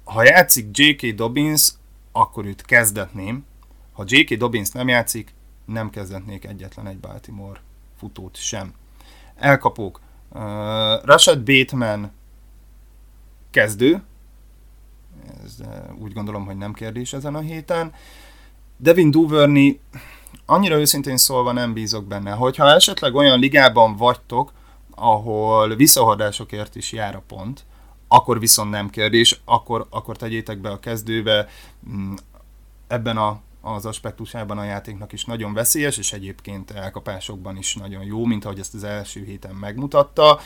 ha játszik J.K. Dobbins, akkor őt kezdetném. Ha J.K. Dobbins nem játszik, nem kezdetnék egyetlen egy Baltimore futót sem. Elkapók. Uh, Rashad Bateman kezdő, ez uh, úgy gondolom, hogy nem kérdés ezen a héten. Devin Duvernay annyira őszintén szólva nem bízok benne. Hogyha esetleg olyan ligában vagytok, ahol visszahordásokért is jár a pont, akkor viszont nem kérdés, akkor, akkor tegyétek be a kezdőbe. Mm, ebben a, az aspektusában a játéknak is nagyon veszélyes, és egyébként elkapásokban is nagyon jó, mint ahogy ezt az első héten megmutatta.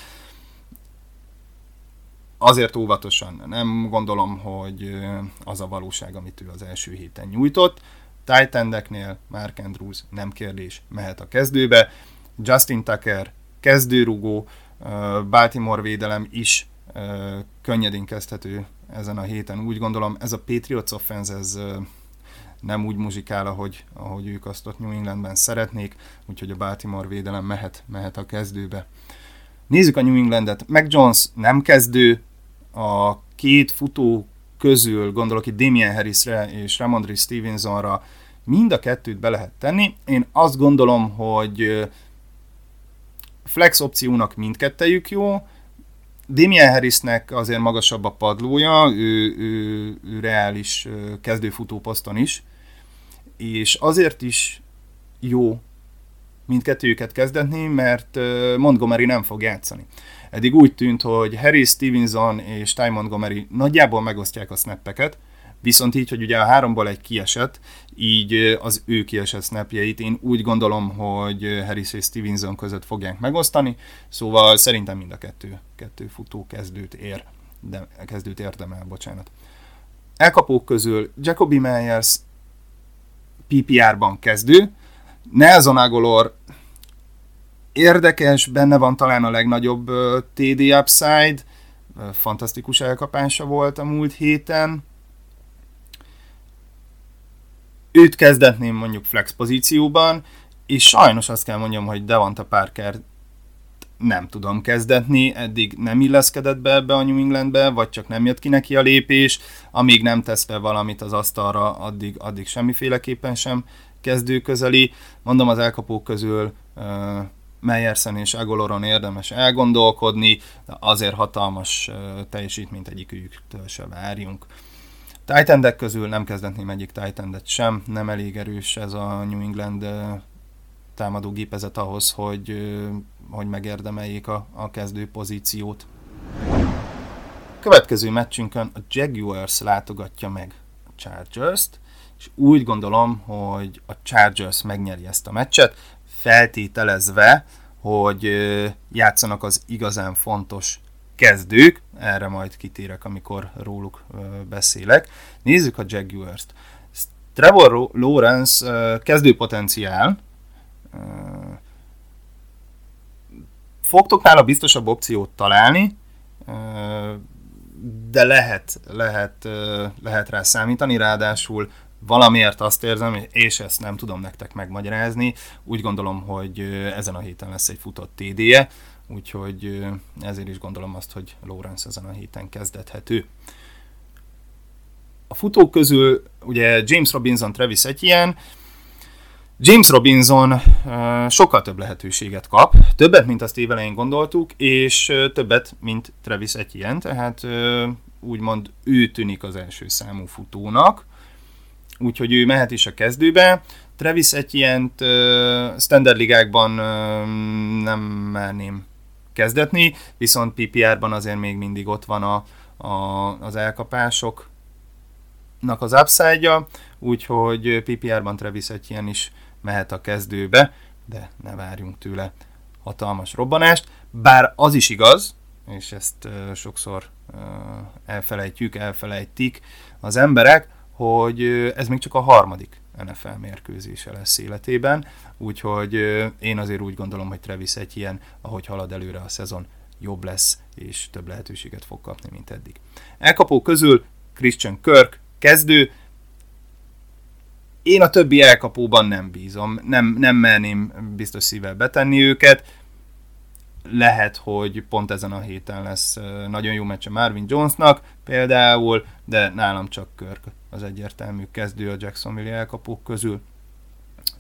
Azért óvatosan nem gondolom, hogy az a valóság, amit ő az első héten nyújtott. Titan-deknél Mark Andrews nem kérdés, mehet a kezdőbe. Justin Tucker kezdőrugó, Baltimore védelem is könnyedén kezdhető ezen a héten. Úgy gondolom, ez a Patriots offense, ez nem úgy muzsikál, ahogy, ahogy ők azt ott New Englandben szeretnék, úgyhogy a Baltimore védelem mehet, mehet a kezdőbe. Nézzük a New Englandet. Mac Jones nem kezdő, a két futó közül, gondolok itt Damien Harrisre és Ramondre Stevensonra, mind a kettőt be lehet tenni. Én azt gondolom, hogy flex opciónak mindkettejük jó, Damien Harrisnek azért magasabb a padlója, ő, ő, ő reális kezdőfutó is, és azért is jó mindkettőjüket kezdetni, mert Montgomery nem fog játszani. Eddig úgy tűnt, hogy Harris, Stevenson és Ty Montgomery nagyjából megosztják a snappeket, viszont így, hogy ugye a háromból egy kiesett, így az ő kiesett snapjeit én úgy gondolom, hogy Harris és Stevenson között fogják megosztani, szóval szerintem mind a kettő, kettő futó kezdőt ér, de kezdőt érdemel, bocsánat. Elkapók közül Jacoby Myers PPR-ban kezdő, Nelson Agolor érdekes, benne van talán a legnagyobb TD upside, fantasztikus elkapása volt a múlt héten, őt kezdetném mondjuk flex pozícióban, és sajnos azt kell mondjam, hogy Devonta Parker nem tudom kezdetni, eddig nem illeszkedett be ebbe a New Englandbe, vagy csak nem jött ki neki a lépés, amíg nem tesz fel valamit az asztalra, addig, addig semmiféleképpen sem kezdő közeli. Mondom az elkapók közül Meyerson és Agoloron érdemes elgondolkodni, azért hatalmas teljesítményt egyiküktől se várjunk. titan közül nem kezdetném egyik titan sem, nem elég erős ez a New England támadó gépezet ahhoz, hogy, hogy megérdemeljék a, a kezdő pozíciót. Következő meccsünkön a Jaguars látogatja meg a Chargers-t, és úgy gondolom, hogy a Chargers megnyeri ezt a meccset, feltételezve, hogy játszanak az igazán fontos kezdők, erre majd kitérek, amikor róluk beszélek. Nézzük a Jaguars-t. Trevor Lawrence kezdőpotenciál, fogtok nála biztosabb opciót találni, de lehet, lehet, lehet rá számítani, ráadásul valamiért azt érzem, és ezt nem tudom nektek megmagyarázni, úgy gondolom, hogy ezen a héten lesz egy futott TD-je, úgyhogy ezért is gondolom azt, hogy Lawrence ezen a héten kezdethető. A futók közül ugye James Robinson, Travis Etienne, James Robinson sokkal több lehetőséget kap, többet, mint azt évelején gondoltuk, és többet, mint Travis Etienne, tehát úgymond ő tűnik az első számú futónak, úgyhogy ő mehet is a kezdőbe. Travis etienne uh, standard ligákban nem merném kezdetni, viszont PPR-ban azért még mindig ott van a, a, az elkapásoknak az upside-ja, úgyhogy PPR-ban Travis Etienne is mehet a kezdőbe, de ne várjunk tőle hatalmas robbanást. Bár az is igaz, és ezt sokszor elfelejtjük, elfelejtik az emberek, hogy ez még csak a harmadik NFL mérkőzése lesz életében, úgyhogy én azért úgy gondolom, hogy Travis egy ilyen, ahogy halad előre a szezon, jobb lesz, és több lehetőséget fog kapni, mint eddig. Elkapó közül Christian Kirk, kezdő, én a többi elkapóban nem bízom, nem, nem merném biztos szívvel betenni őket. Lehet, hogy pont ezen a héten lesz nagyon jó meccse Marvin Jonesnak például, de nálam csak Körk az egyértelmű kezdő a Jacksonville elkapók közül.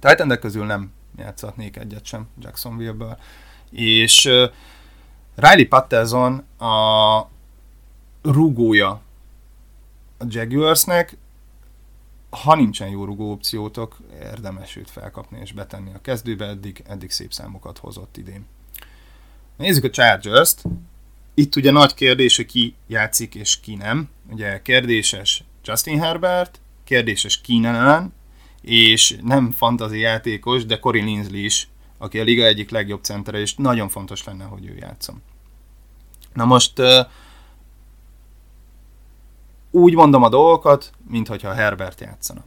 titan közül nem játszhatnék egyet sem Jacksonville-ből. És uh, Riley Patterson a rugója a Jaguarsnek, ha nincsen jó rugó opciótok, érdemes őt felkapni és betenni a kezdőbe, eddig, eddig szép számokat hozott idén. Nézzük a Chargers-t. itt ugye nagy kérdés, hogy ki játszik és ki nem. Ugye kérdéses Justin Herbert, kérdéses Keenan Allen, és nem fantazi játékos, de Corey Linsley is, aki a liga egyik legjobb centere, és nagyon fontos lenne, hogy ő játszom. Na most úgy mondom a dolgokat, mintha Herbert játszana.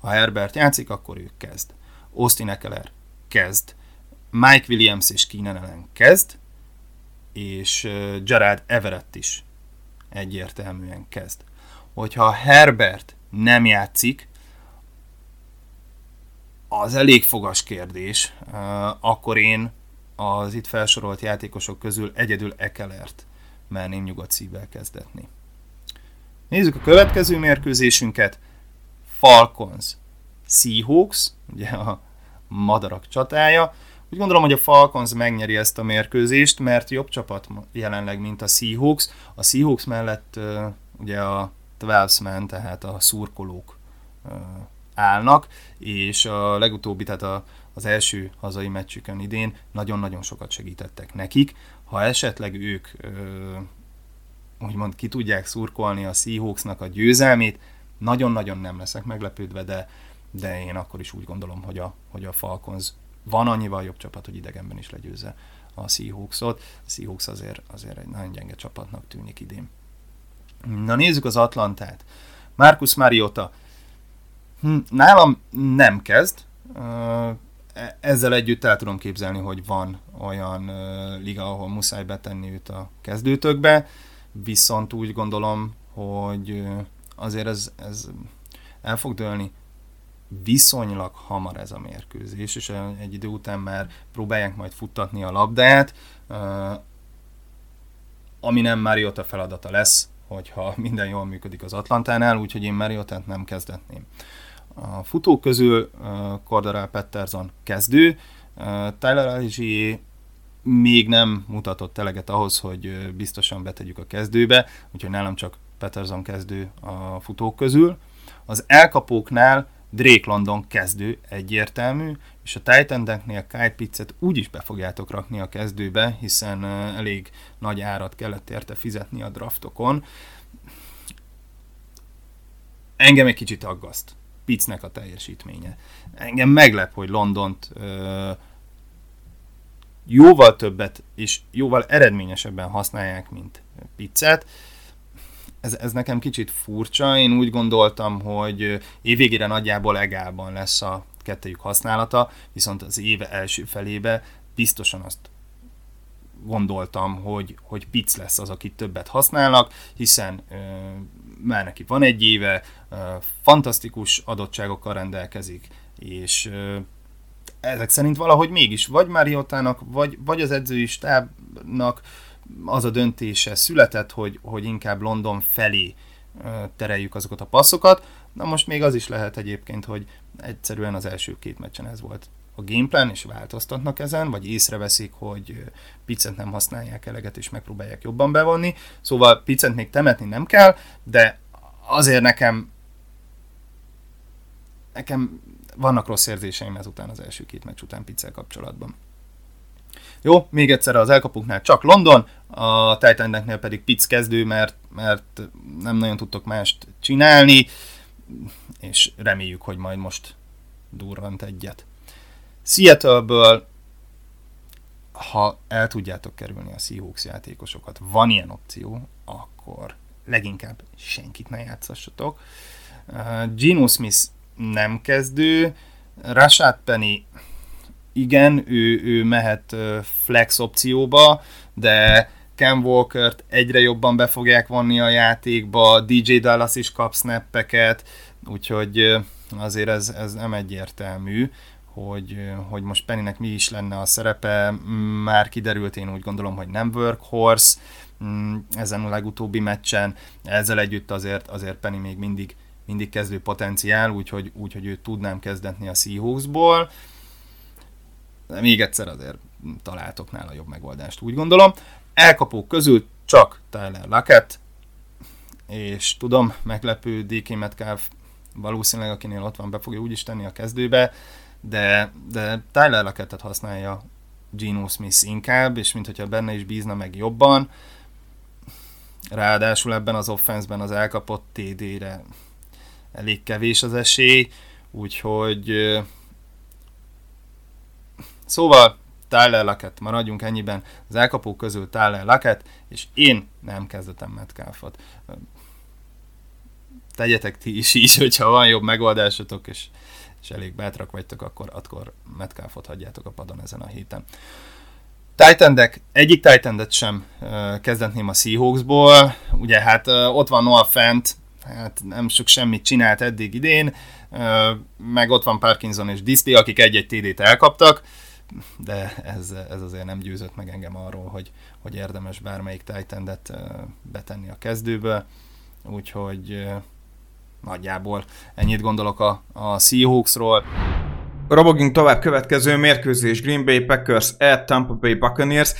Ha Herbert játszik, akkor ő kezd. Austin Eckler kezd. Mike Williams és Keenan Allen kezd, és Gerard Everett is egyértelműen kezd. Hogyha Herbert nem játszik, az elég fogas kérdés, akkor én az itt felsorolt játékosok közül egyedül Ekelert merném nyugodt szívvel kezdetni. Nézzük a következő mérkőzésünket. Falcons, Seahawks, ugye a madarak csatája. Úgy gondolom, hogy a Falcons megnyeri ezt a mérkőzést, mert jobb csapat jelenleg, mint a Seahawks. A Seahawks mellett ugye a 12 man, tehát a szurkolók állnak, és a legutóbbi, tehát a, az első hazai meccsükön idén nagyon-nagyon sokat segítettek nekik. Ha esetleg ők uh, úgymond ki tudják szurkolni a Seahawksnak a győzelmét, nagyon-nagyon nem leszek meglepődve, de, de én akkor is úgy gondolom, hogy a, hogy a Falcons van annyival jobb csapat, hogy idegenben is legyőzze a Seahawksot. A Seahawks azért, azért egy nagyon gyenge csapatnak tűnik idén. Na nézzük az Atlantát. Marcus Mariota. Hm, nálam nem kezd. E, ezzel együtt el tudom képzelni, hogy van olyan liga, ahol muszáj betenni őt a kezdőtökbe, viszont úgy gondolom, hogy azért ez, ez el fog dőlni viszonylag hamar ez a mérkőzés, és egy idő után már próbálják majd futtatni a labdát, ami nem Mariota feladata lesz, hogyha minden jól működik az Atlantánál, úgyhogy én Mariotát nem kezdetném. A futók közül Cordarel Petterson kezdő, Tyler Algier még nem mutatott eleget ahhoz, hogy biztosan betegyük a kezdőbe, úgyhogy nálam csak Peterson kezdő a futók közül. Az elkapóknál Drake London kezdő, egyértelmű, és a Titan-eknél Kyle Pitzet úgy is be fogjátok rakni a kezdőbe, hiszen elég nagy árat kellett érte fizetni a draftokon. Engem egy kicsit aggaszt Pitznek a teljesítménye. Engem meglep, hogy Londont ö, jóval többet és jóval eredményesebben használják, mint Pizzet ez, ez nekem kicsit furcsa. Én úgy gondoltam, hogy évvégére nagyjából egálban lesz a kettőjük használata, viszont az éve első felébe biztosan azt gondoltam, hogy, hogy Pic lesz az, akit többet használnak, hiszen ö, már neki van egy éve, ö, fantasztikus adottságokkal rendelkezik, és ö, ezek szerint valahogy mégis vagy Mariotának, vagy, vagy az edzői stábnak az a döntése született, hogy, hogy inkább London felé tereljük azokat a passzokat. Na most még az is lehet egyébként, hogy egyszerűen az első két meccsen ez volt a gameplan, és változtatnak ezen, vagy észreveszik, hogy Picent nem használják eleget, és megpróbálják jobban bevonni. Szóval Picent még temetni nem kell, de azért nekem nekem vannak rossz érzéseim ezután az első két meccs után Piccel kapcsolatban. Jó, még egyszer az elkapunknál csak London, a Titaneknél pedig Pitts kezdő, mert, mert nem nagyon tudtok mást csinálni, és reméljük, hogy majd most durrant egyet. Seattle-ből ha el tudjátok kerülni a Seahawks játékosokat, van ilyen opció, akkor leginkább senkit ne játszassatok. Uh, Geno Smith nem kezdő, Rashad Penny igen, ő, ő mehet flex opcióba, de Ken Walkert egyre jobban be fogják vonni a játékba, DJ Dallas is kap snappeket, úgyhogy azért ez, ez nem egyértelmű, hogy, hogy most Pennynek mi is lenne a szerepe, már kiderült, én úgy gondolom, hogy nem workhorse mm, ezen a legutóbbi meccsen, ezzel együtt azért, azért Penny még mindig, mindig kezdő potenciál, úgyhogy, úgyhogy őt tudnám kezdetni a Seahawksból, de még egyszer azért találtok nála jobb megoldást, úgy gondolom. Elkapók közül csak Tyler Lockett, és tudom, meglepő DK Metcalf valószínűleg, akinél ott van, be fogja úgyis tenni a kezdőbe, de, de Tyler Lockettet használja Geno Smith inkább, és mint hogyha benne is bízna meg jobban, ráadásul ebben az offenszben az elkapott TD-re elég kevés az esély, úgyhogy szóval Tyler Lockett, maradjunk ennyiben, az elkapók közül Tyler Lockett, és én nem kezdetem Metcalfot. Tegyetek ti is így, hogyha van jobb megoldásotok, és, és elég bátrak vagytok, akkor, akkor Metcalfot hagyjátok a padon ezen a héten. titan egyik titan sem uh, kezdetném a Seahawksból, ugye hát ott van Noah Fent, hát nem sok semmit csinált eddig idén, meg ott van Parkinson és Disney, akik egy-egy TD-t elkaptak, de ez, ez azért nem győzött meg engem arról, hogy, hogy érdemes bármelyik titan betenni a kezdőbe, úgyhogy nagyjából ennyit gondolok a, a Seahawksról. Robogink tovább következő mérkőzés Green Bay Packers at Tampa Bay Buccaneers.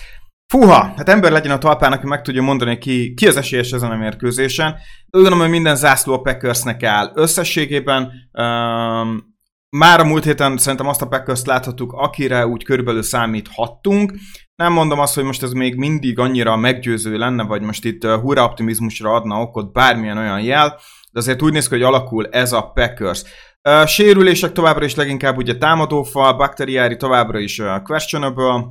Fúha, hát ember legyen a talpán, aki meg tudja mondani, ki, ki az esélyes ezen a mérkőzésen. Úgy gondolom, hogy minden zászló a Packersnek áll. Összességében um, már a múlt héten szerintem azt a packers láthattuk, akire úgy körülbelül számíthattunk. Nem mondom azt, hogy most ez még mindig annyira meggyőző lenne, vagy most itt uh, hurra optimizmusra adna okot bármilyen olyan jel, de azért úgy néz ki, hogy alakul ez a Packers. Uh, sérülések továbbra is leginkább ugye támadófal, bakteriári továbbra is uh, questionable,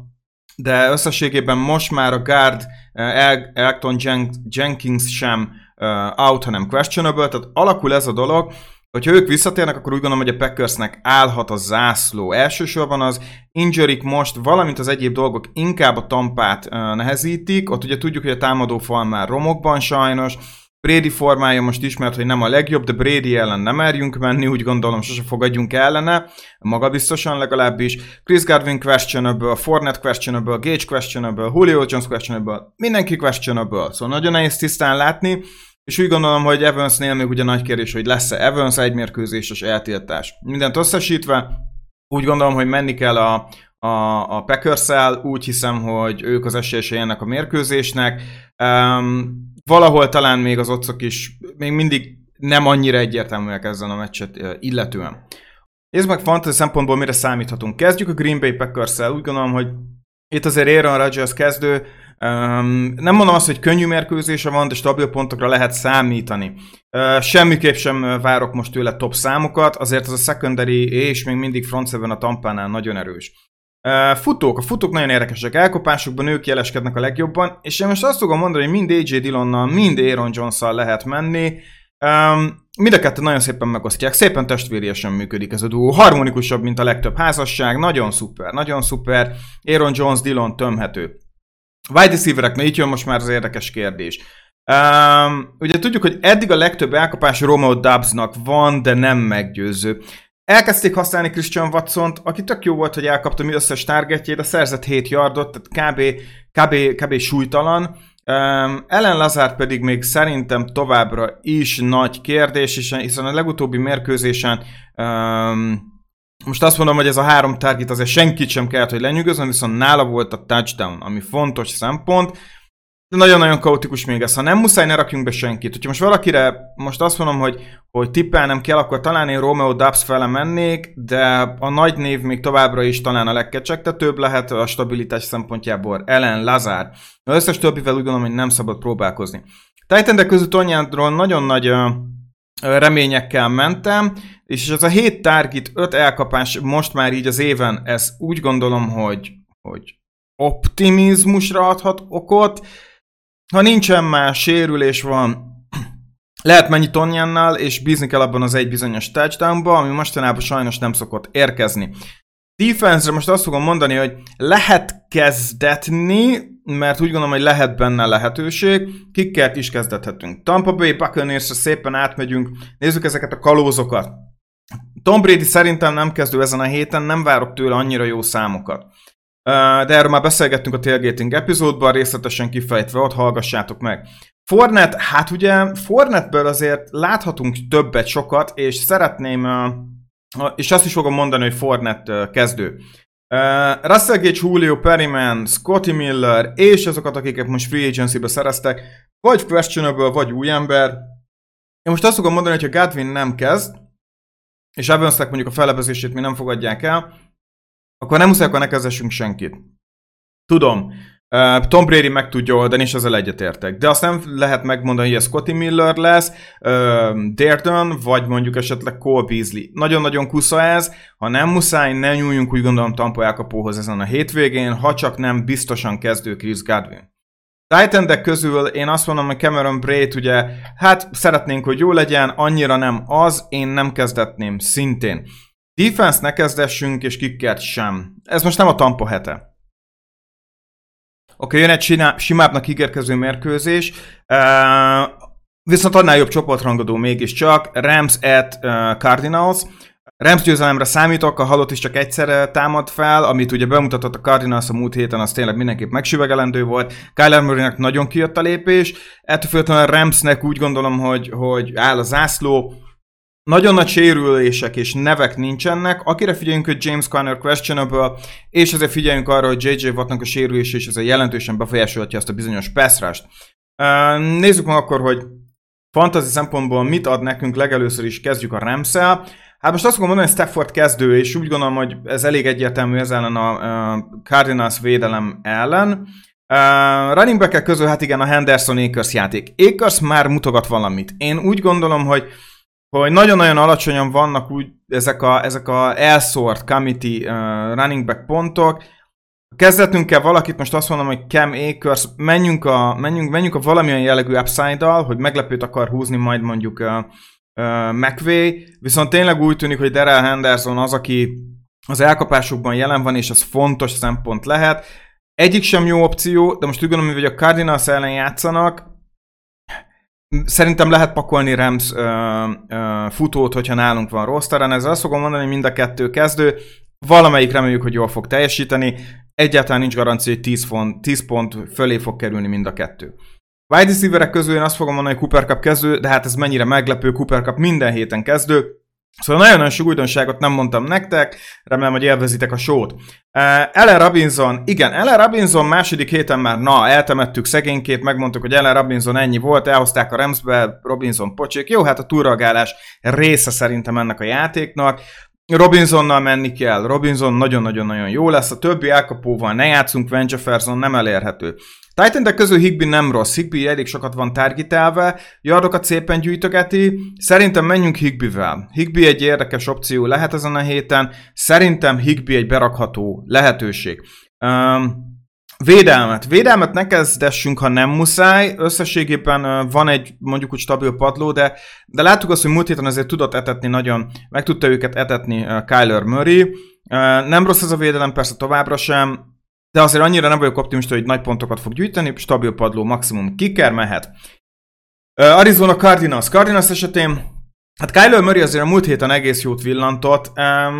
de összességében most már a guard Elton Jen- Jenkins sem out, hanem questionable, tehát alakul ez a dolog, Hogyha ők visszatérnek, akkor úgy gondolom, hogy a Packersnek állhat a zászló. Elsősorban az injury most, valamint az egyéb dolgok inkább a tampát nehezítik. Ott ugye tudjuk, hogy a támadó fal már romokban sajnos. Brady formája most ismert, hogy nem a legjobb, de Brady ellen nem merjünk menni, úgy gondolom, sose fogadjunk ellene, magabiztosan legalábbis. Chris Garvin questionable, Fournette questionable, Gage questionable, Julio Jones questionable, mindenki questionable, szóval nagyon nehéz tisztán látni. És úgy gondolom, hogy Evansnél még ugye nagy kérdés, hogy lesz-e Evans egy mérkőzéses eltiltás. Mindent összesítve, úgy gondolom, hogy menni kell a, a, a packers úgy hiszem, hogy ők az esélyesei ennek a mérkőzésnek. Um, valahol talán még az otcok is még mindig nem annyira egyértelműek ezen a meccset illetően. Nézd meg fantasy szempontból mire számíthatunk. Kezdjük a Green Bay packers Úgy gondolom, hogy itt azért Aaron Rodgers kezdő, Um, nem mondom azt, hogy könnyű mérkőzése van, de stabil pontokra lehet számítani. Uh, semmiképp sem várok most tőle top számokat, azért az a secondary és még mindig front a tampánál nagyon erős. Uh, futók, a futók nagyon érdekesek, elkopásokban ők jeleskednek a legjobban, és én most azt fogom mondani, hogy mind AJ Dillonnal, mind Aaron jones lehet menni. Um, mind a kettő nagyon szépen megosztják, szépen testvériesen működik ez a duó, harmonikusabb, mint a legtöbb házasság, nagyon szuper, nagyon szuper, Aaron Jones, Dillon tömhető. Wide receivereknél itt jön most már az érdekes kérdés. Um, ugye tudjuk, hogy eddig a legtöbb elkapás Romeo Dubsnak van, de nem meggyőző. Elkezdték használni Christian watson aki tök jó volt, hogy elkapta mi összes targetjét, a szerzett 7 yardot, tehát kb, kb, kb súlytalan. Um, Ellen Lazard pedig még szerintem továbbra is nagy kérdés, hiszen a legutóbbi mérkőzésen um, most azt mondom, hogy ez a három target azért senkit sem kellett, hogy lenyűgözön, viszont nála volt a touchdown, ami fontos szempont. De nagyon-nagyon kaotikus még ez. Ha nem muszáj, ne rakjunk be senkit. Hogyha most valakire most azt mondom, hogy, hogy tippelnem kell, akkor talán én Romeo Dubs fele mennék, de a nagy név még továbbra is talán a legkecsegtetőbb lehet a stabilitás szempontjából. Ellen Lazár. Az összes többivel úgy gondolom, hogy nem szabad próbálkozni. Titan között Onyádról nagyon nagy reményekkel mentem, és ez a 7 target, 5 elkapás most már így az éven, ez úgy gondolom, hogy, hogy optimizmusra adhat okot. Ha nincsen más sérülés van, lehet menni Tonjannal, és bízni kell abban az egy bizonyos touchdownba, ami mostanában sajnos nem szokott érkezni. Defense-re most azt fogom mondani, hogy lehet kezdetni, mert úgy gondolom, hogy lehet benne lehetőség. Kikkert is kezdethetünk. Tampa Bay buccaneers szépen átmegyünk. Nézzük ezeket a kalózokat. Tom Brady szerintem nem kezdő ezen a héten, nem várok tőle annyira jó számokat. De erről már beszélgettünk a Tailgating epizódban, részletesen kifejtve, ott hallgassátok meg. Fornet, hát ugye Fornetből azért láthatunk többet, sokat, és szeretném, és azt is fogom mondani, hogy Fornet kezdő. Russell Gage, Julio Perryman, Scotty Miller, és azokat, akiket most free agency-be szereztek, vagy questionable, vagy új ember. Én most azt fogom mondani, hogy ha Godwin nem kezd, és Evansnek mondjuk a felebezését mi nem fogadják el, akkor nem muszáj, akkor ne kezdessünk senkit. Tudom, Tom Brady meg tudja oldani, és ezzel egyetértek. De azt nem lehet megmondani, hogy ez Scotty Miller lesz, uh, vagy mondjuk esetleg Cole Beasley. Nagyon-nagyon kusza ez, ha nem muszáj, ne nyúljunk úgy gondolom Tampa elkapóhoz ezen a hétvégén, ha csak nem biztosan kezdő Chris Godwin. titan közül én azt mondom, hogy Cameron Braid ugye, hát szeretnénk, hogy jó legyen, annyira nem az, én nem kezdetném szintén. Defense ne kezdessünk, és kickert sem. Ez most nem a Tampa hete. Oké, jön egy siná, simábbnak ígérkező mérkőzés, uh, viszont annál jobb csoportrangadó mégiscsak, Rams at Cardinals. Rams győzelemre számítok, a halott is csak egyszer támad fel, amit ugye bemutatott a Cardinals a múlt héten, az tényleg mindenképp megsüvegelendő volt. Kyler murray nagyon kijött a lépés, ettől függetlenül a Ramsnek úgy gondolom, hogy, hogy áll a zászló, nagyon nagy sérülések és nevek nincsenek, akire figyeljünk, hogy James Conner questionable, és ezért figyeljünk arra, hogy JJ Wattnak a sérülés és ez jelentősen befolyásolhatja azt a bizonyos pass rush-t. Nézzük meg akkor, hogy fantasy szempontból mit ad nekünk, legelőször is kezdjük a rams. Hát most azt fogom mondani, hogy Stafford kezdő, és úgy gondolom, hogy ez elég egyértelmű ez ellen a Cardinals védelem ellen. Uh, running back közül, hát igen, a Henderson Akers játék. Akers már mutogat valamit. Én úgy gondolom, hogy hogy nagyon-nagyon alacsonyan vannak úgy ezek a, ezek a elszórt committee uh, running back pontok. Kezdetünk kell valakit, most azt mondom, hogy Cam Akers, menjünk a, menjünk, menjünk a valamilyen jellegű upside-dal, hogy meglepőt akar húzni majd mondjuk uh, uh, McVay, viszont tényleg úgy tűnik, hogy Darrell Henderson az, aki az elkapásokban jelen van, és ez fontos szempont lehet. Egyik sem jó opció, de most úgy gondolom, hogy a Cardinals ellen játszanak, Szerintem lehet pakolni Rams ö, ö, futót, hogyha nálunk van rosteren. Ezzel azt fogom mondani, hogy mind a kettő kezdő. Valamelyik reméljük, hogy jól fog teljesíteni. Egyáltalán nincs garancia, hogy 10 pont, 10 pont fölé fog kerülni mind a kettő. Wide receiverek közül én azt fogom mondani, hogy Cooper Cup kezdő, de hát ez mennyire meglepő, Cooper Cup minden héten kezdő. Szóval nagyon-nagyon sok újdonságot nem mondtam nektek, remélem, hogy élvezitek a sót. Uh, Ellen Robinson, igen, Ellen Robinson második héten már, na, eltemettük szegénykét, megmondtuk, hogy Ellen Robinson ennyi volt, elhozták a Ramsbe, Robinson pocsék. Jó, hát a túragálás része szerintem ennek a játéknak. Robinsonnal menni kell. Robinson nagyon-nagyon-nagyon jó lesz, a többi elkapóval ne játszunk, Van Jefferson nem elérhető titan közül Higby nem rossz, Higby elég sokat van targetálva, yardokat szépen gyűjtögeti, szerintem menjünk Higbyvel. Higby egy érdekes opció lehet ezen a héten, szerintem Higby egy berakható lehetőség. Um, Védelmet. Védelmet ne kezdessünk, ha nem muszáj. Összességében van egy mondjuk úgy stabil padló, de, de láttuk azt, hogy múlt héten azért tudott etetni nagyon, meg tudta őket etetni Kyler Murray. Nem rossz ez a védelem, persze továbbra sem de azért annyira nem vagyok optimista, hogy nagy pontokat fog gyűjteni, stabil padló maximum kiker mehet. Arizona Cardinals. Cardinals esetén Hát Kyler Murray azért a múlt héten egész jót villantott.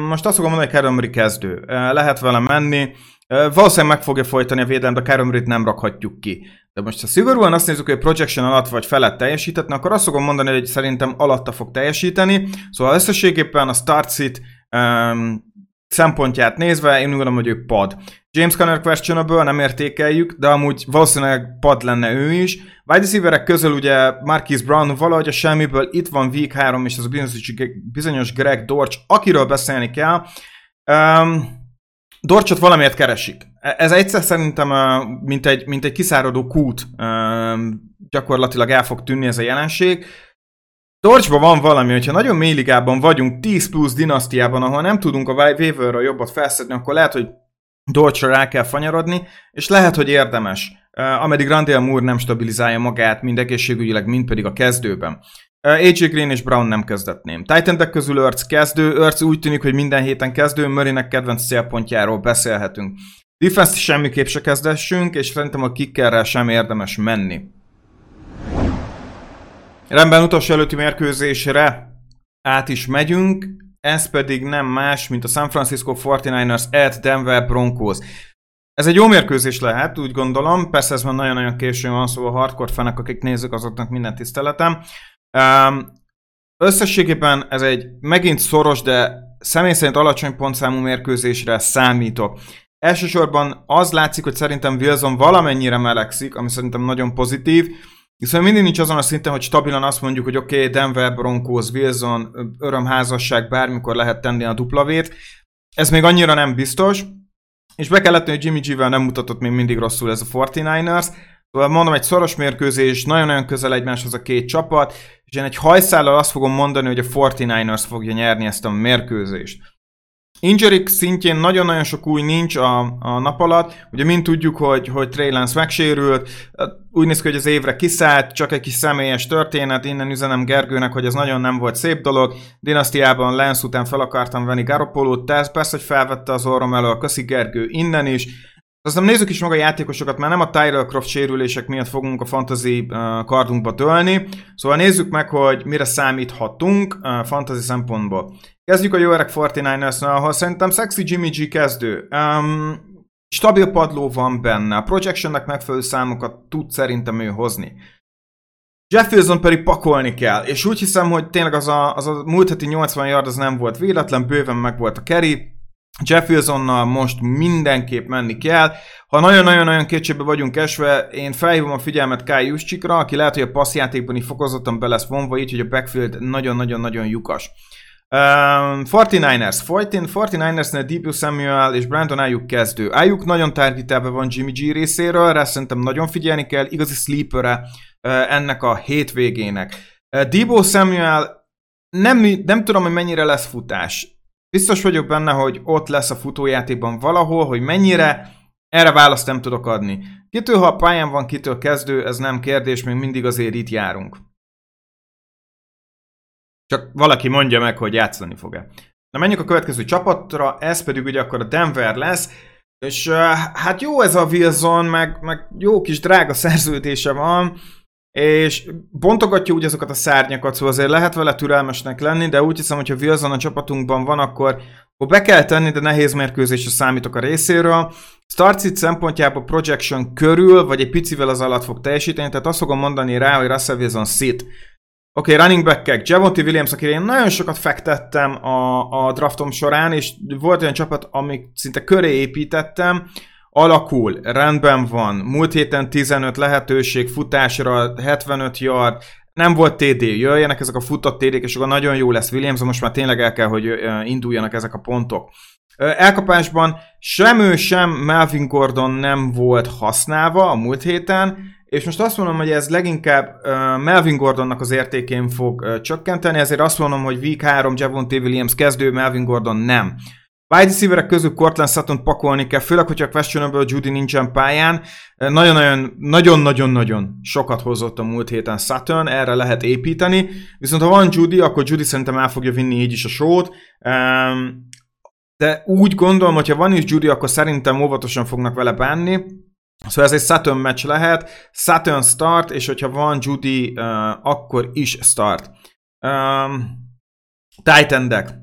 Most azt fogom mondani, hogy Kyler Murray kezdő. Lehet vele menni. Valószínűleg meg fogja folytani a védelem, de Kyler Murray-t nem rakhatjuk ki. De most ha szigorúan azt nézzük, hogy projection alatt vagy felett teljesítetne, akkor azt fogom mondani, hogy szerintem alatta fog teljesíteni. Szóval összességéppen a start sit um, szempontját nézve, én úgy gondolom, hogy ő pad. James Conner questionable, nem értékeljük, de amúgy valószínűleg pad lenne ő is. Wide receiverek közül ugye Marquis Brown valahogy a semmiből, itt van Week 3, és ez a bizonyos, Greg Dorch, akiről beszélni kell. Um, Dorcsot valamiért keresik. E, ez egyszer szerintem mint egy, mint egy kiszáradó kút gyakorlatilag el fog tűnni ez a jelenség. Dorcsban van valami, hogyha nagyon mély ligában vagyunk, 10 plusz dinasztiában, ahol nem tudunk a waiver jobbat felszedni, akkor lehet, hogy Dorcsra rá kell fanyarodni, és lehet, hogy érdemes, ameddig Randall Moore nem stabilizálja magát, mind egészségügyileg, mind pedig a kezdőben. AJ Green és Brown nem kezdetném. titan közül Örc kezdő, Örc úgy tűnik, hogy minden héten kezdő, Murraynek kedvenc célpontjáról beszélhetünk. Defense semmiképp se kezdessünk, és szerintem a kickerrel sem érdemes menni. Rendben, utolsó előtti mérkőzésre át is megyünk, ez pedig nem más, mint a San Francisco 49ers at Denver Broncos. Ez egy jó mérkőzés lehet, úgy gondolom, persze ez már nagyon-nagyon későn van, szóval hardcore fenek, akik nézik, azoknak minden tiszteletem. Összességében ez egy megint szoros, de személy szerint alacsony pontszámú mérkőzésre számítok. Elsősorban az látszik, hogy szerintem Wilson valamennyire melegszik, ami szerintem nagyon pozitív, Viszont mindig nincs azon a szinten, hogy stabilan azt mondjuk, hogy oké, okay, Denver, Broncos, Wilson, örömházasság, bármikor lehet tenni a duplavét. Ez még annyira nem biztos. és be kellett, hogy Jimmy G-vel nem mutatott még mindig rosszul ez a 49ers, Szóval mondom, egy szoros mérkőzés, nagyon-nagyon közel egymáshoz a két csapat, és én egy hajszállal azt fogom mondani, hogy a 49ers fogja nyerni ezt a mérkőzést. Injury szintjén nagyon-nagyon sok új nincs a, a nap alatt. Ugye mind tudjuk, hogy, hogy Trey Lance megsérült, úgy néz ki, hogy az évre kiszállt, csak egy kis személyes történet, innen üzenem Gergőnek, hogy ez nagyon nem volt szép dolog. Dinasztiában Lance után fel akartam venni Garoppolót, persze, hogy felvette az orrom elő, köszi Gergő innen is. Aztán nézzük is meg a játékosokat, mert nem a Tyrell Croft sérülések miatt fogunk a fantasy kardunkba dőlni. Szóval nézzük meg, hogy mire számíthatunk fantasy szempontból. Kezdjük a jó öreg 49ers ahol szerintem Sexy Jimmy G kezdő. Um, stabil padló van benne, a projectionnek megfelelő számokat tud szerintem ő hozni. Jeff Wilson pedig pakolni kell, és úgy hiszem, hogy tényleg az a, az a múlt heti 80 yard az nem volt véletlen, bőven meg volt a carry, Jeff Wilsonnal most mindenképp menni kell. Ha nagyon-nagyon-nagyon kétségbe vagyunk esve, én felhívom a figyelmet Kai Juszcsikra, aki lehet, hogy a passzjátékban is fokozottan be lesz vonva, így, hogy a backfield nagyon-nagyon-nagyon lyukas. Um, 49ers. 49ersnél Deepu Samuel és Brandon Ayuk kezdő. Ayuk nagyon targetelve van Jimmy G részéről, rá szerintem nagyon figyelni kell, igazi sleeper uh, ennek a hétvégének. Uh, Debo Samuel nem, nem tudom, hogy mennyire lesz futás. Biztos vagyok benne, hogy ott lesz a futójátékban valahol, hogy mennyire, erre választ nem tudok adni. Kitől, ha a pályán van, kitől kezdő, ez nem kérdés, még mindig azért itt járunk. Csak valaki mondja meg, hogy játszani fog-e. Na menjünk a következő csapatra, ez pedig ugye akkor a Denver lesz, és hát jó ez a Wilson, meg, meg jó kis drága szerződése van, és bontogatja úgy azokat a szárnyakat, szóval azért lehet vele türelmesnek lenni, de úgy hiszem, hogy ha Wilson a csapatunkban van, akkor, akkor be kell tenni, de nehéz mérkőzésre számítok a részéről. Starcit szempontjából projection körül, vagy egy picivel az alatt fog teljesíteni, tehát azt fogom mondani rá, hogy Russell Wilson sit. Oké, okay, running back-ek, Javonte Williams, akire én nagyon sokat fektettem a, a draftom során, és volt olyan csapat, amik szinte köré építettem, alakul, rendben van, múlt héten 15 lehetőség futásra, 75 yard, nem volt TD, jöjjenek ezek a futott TD-k, és akkor nagyon jó lesz Williams, most már tényleg el kell, hogy induljanak ezek a pontok. Elkapásban sem ő, sem Melvin Gordon nem volt használva a múlt héten, és most azt mondom, hogy ez leginkább Melvin Gordonnak az értékén fog csökkenteni, ezért azt mondom, hogy Week 3 Javonte Williams kezdő, Melvin Gordon nem. Wide receiverek közül Cortland Sutton pakolni kell, főleg, hogyha questionable Judy nincsen pályán. Nagyon-nagyon-nagyon-nagyon sokat hozott a múlt héten Sutton, erre lehet építeni. Viszont ha van Judy, akkor Judy szerintem el fogja vinni így is a sót. De úgy gondolom, hogy ha van is Judy, akkor szerintem óvatosan fognak vele bánni. Szóval ez egy Sutton meccs lehet. Sutton start, és hogyha van Judy, akkor is start. Titan deck.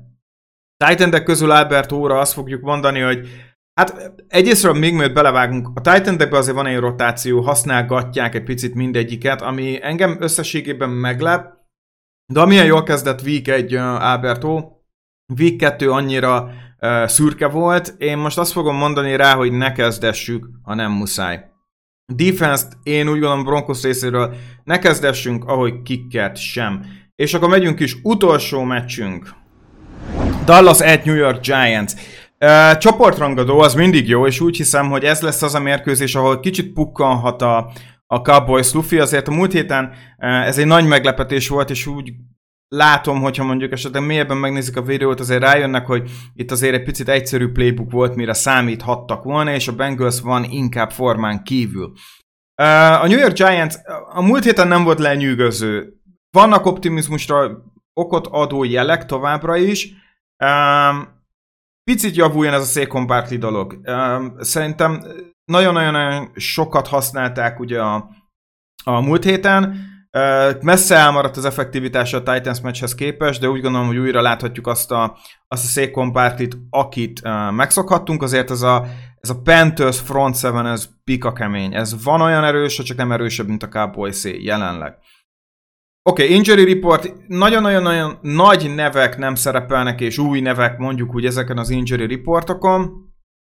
Titan közül Albert óra azt fogjuk mondani, hogy hát egyrésztről még mielőtt belevágunk, a Titan azért van egy rotáció, használgatják egy picit mindegyiket, ami engem összességében meglep, de amilyen jól kezdett Week 1 Alberto, Week 2 annyira uh, szürke volt, én most azt fogom mondani rá, hogy ne kezdessük, ha nem muszáj. Defense-t én úgy gondolom Broncos részéről ne kezdessünk, ahogy kicket sem. És akkor megyünk is utolsó meccsünk. Dallas at New York Giants. Csoportrangadó az mindig jó, és úgy hiszem, hogy ez lesz az a mérkőzés, ahol kicsit pukkanhat a, a Cowboys Luffy. Azért a múlt héten ez egy nagy meglepetés volt, és úgy látom, hogyha mondjuk esetleg mélyebben megnézik a videót, azért rájönnek, hogy itt azért egy picit egyszerű playbook volt, mire számíthattak volna, és a Bengals van inkább formán kívül. A New York Giants a múlt héten nem volt lenyűgöző. Vannak optimizmusra okot adó jelek továbbra is, picit javuljon ez a Saquon Barkley dolog. Szerintem nagyon-nagyon sokat használták ugye a, a múlt héten, messze elmaradt az effektivitása a Titans meccshez képest, de úgy gondolom, hogy újra láthatjuk azt a, azt a Saquon Barkley-t, akit uh, megszokhattunk, azért ez a, ez a Panthers front seven, ez pika kemény. Ez van olyan erős, csak nem erősebb, mint a cowboys jelenleg. Oké, okay, injury report, nagyon-nagyon-nagyon nagy nevek nem szerepelnek, és új nevek mondjuk úgy ezeken az injury reportokon,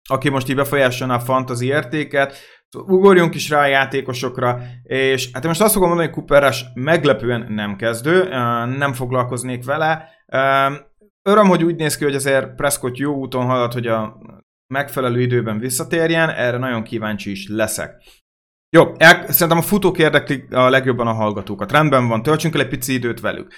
aki most így befolyásolna a fantasy értéket, ugorjunk is rá a játékosokra, és hát most azt fogom mondani, hogy Cooperes meglepően nem kezdő, nem foglalkoznék vele. Öröm, hogy úgy néz ki, hogy azért Prescott jó úton halad, hogy a megfelelő időben visszatérjen, erre nagyon kíváncsi is leszek. Jó, el, szerintem a futók érdeklik a legjobban a hallgatókat. Rendben van, töltsünk el egy pici időt velük.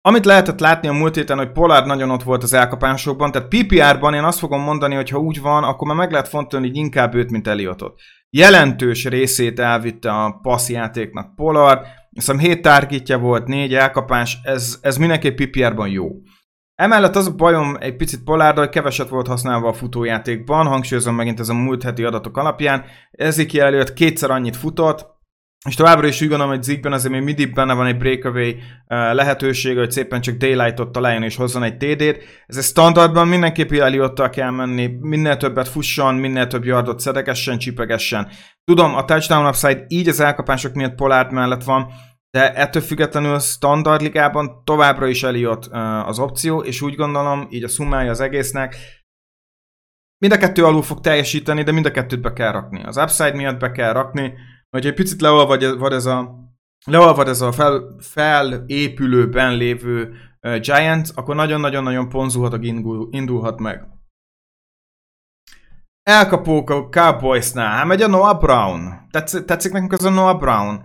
Amit lehetett látni a múlt héten, hogy Pollard nagyon ott volt az elkapásokban, tehát PPR-ban én azt fogom mondani, hogy ha úgy van, akkor már meg lehet fontolni inkább őt, mint Eliotot. Jelentős részét elvitte a passzjátéknak Pollard, hiszem 7 targetja volt, 4 elkapás, ez, ez mindenképp PPR-ban jó. Emellett az a bajom egy picit Pollard, hogy keveset volt használva a futójátékban, hangsúlyozom megint ez a múlt heti adatok alapján. Ezekiel előtt kétszer annyit futott, és továbbra is úgy gondolom, hogy Zigben azért még mindig benne van egy breakaway uh, lehetőség, hogy szépen csak Daylight-ot találjon és hozzon egy TD-t. Ez egy standardban mindenképp Eliottal kell menni, minél többet fusson, minél több yardot szedegessen, csipegessen. Tudom, a touchdown upside így az elkapások miatt Pollard mellett van, de ettől függetlenül standard ligában továbbra is Eliott az opció, és úgy gondolom, így a szumája az egésznek, mind a kettő alul fog teljesíteni, de mind a kettőt be kell rakni. Az upside miatt be kell rakni, hogy egy picit leolvad ez a leolvad ez a fel, felépülőben lévő uh, Giant, akkor nagyon-nagyon-nagyon ponzulhat, indul, indulhat meg. Elkapók a Cowboysnál, hát megy a Noah Brown. Tetsz, tetszik nekünk az a Noah Brown?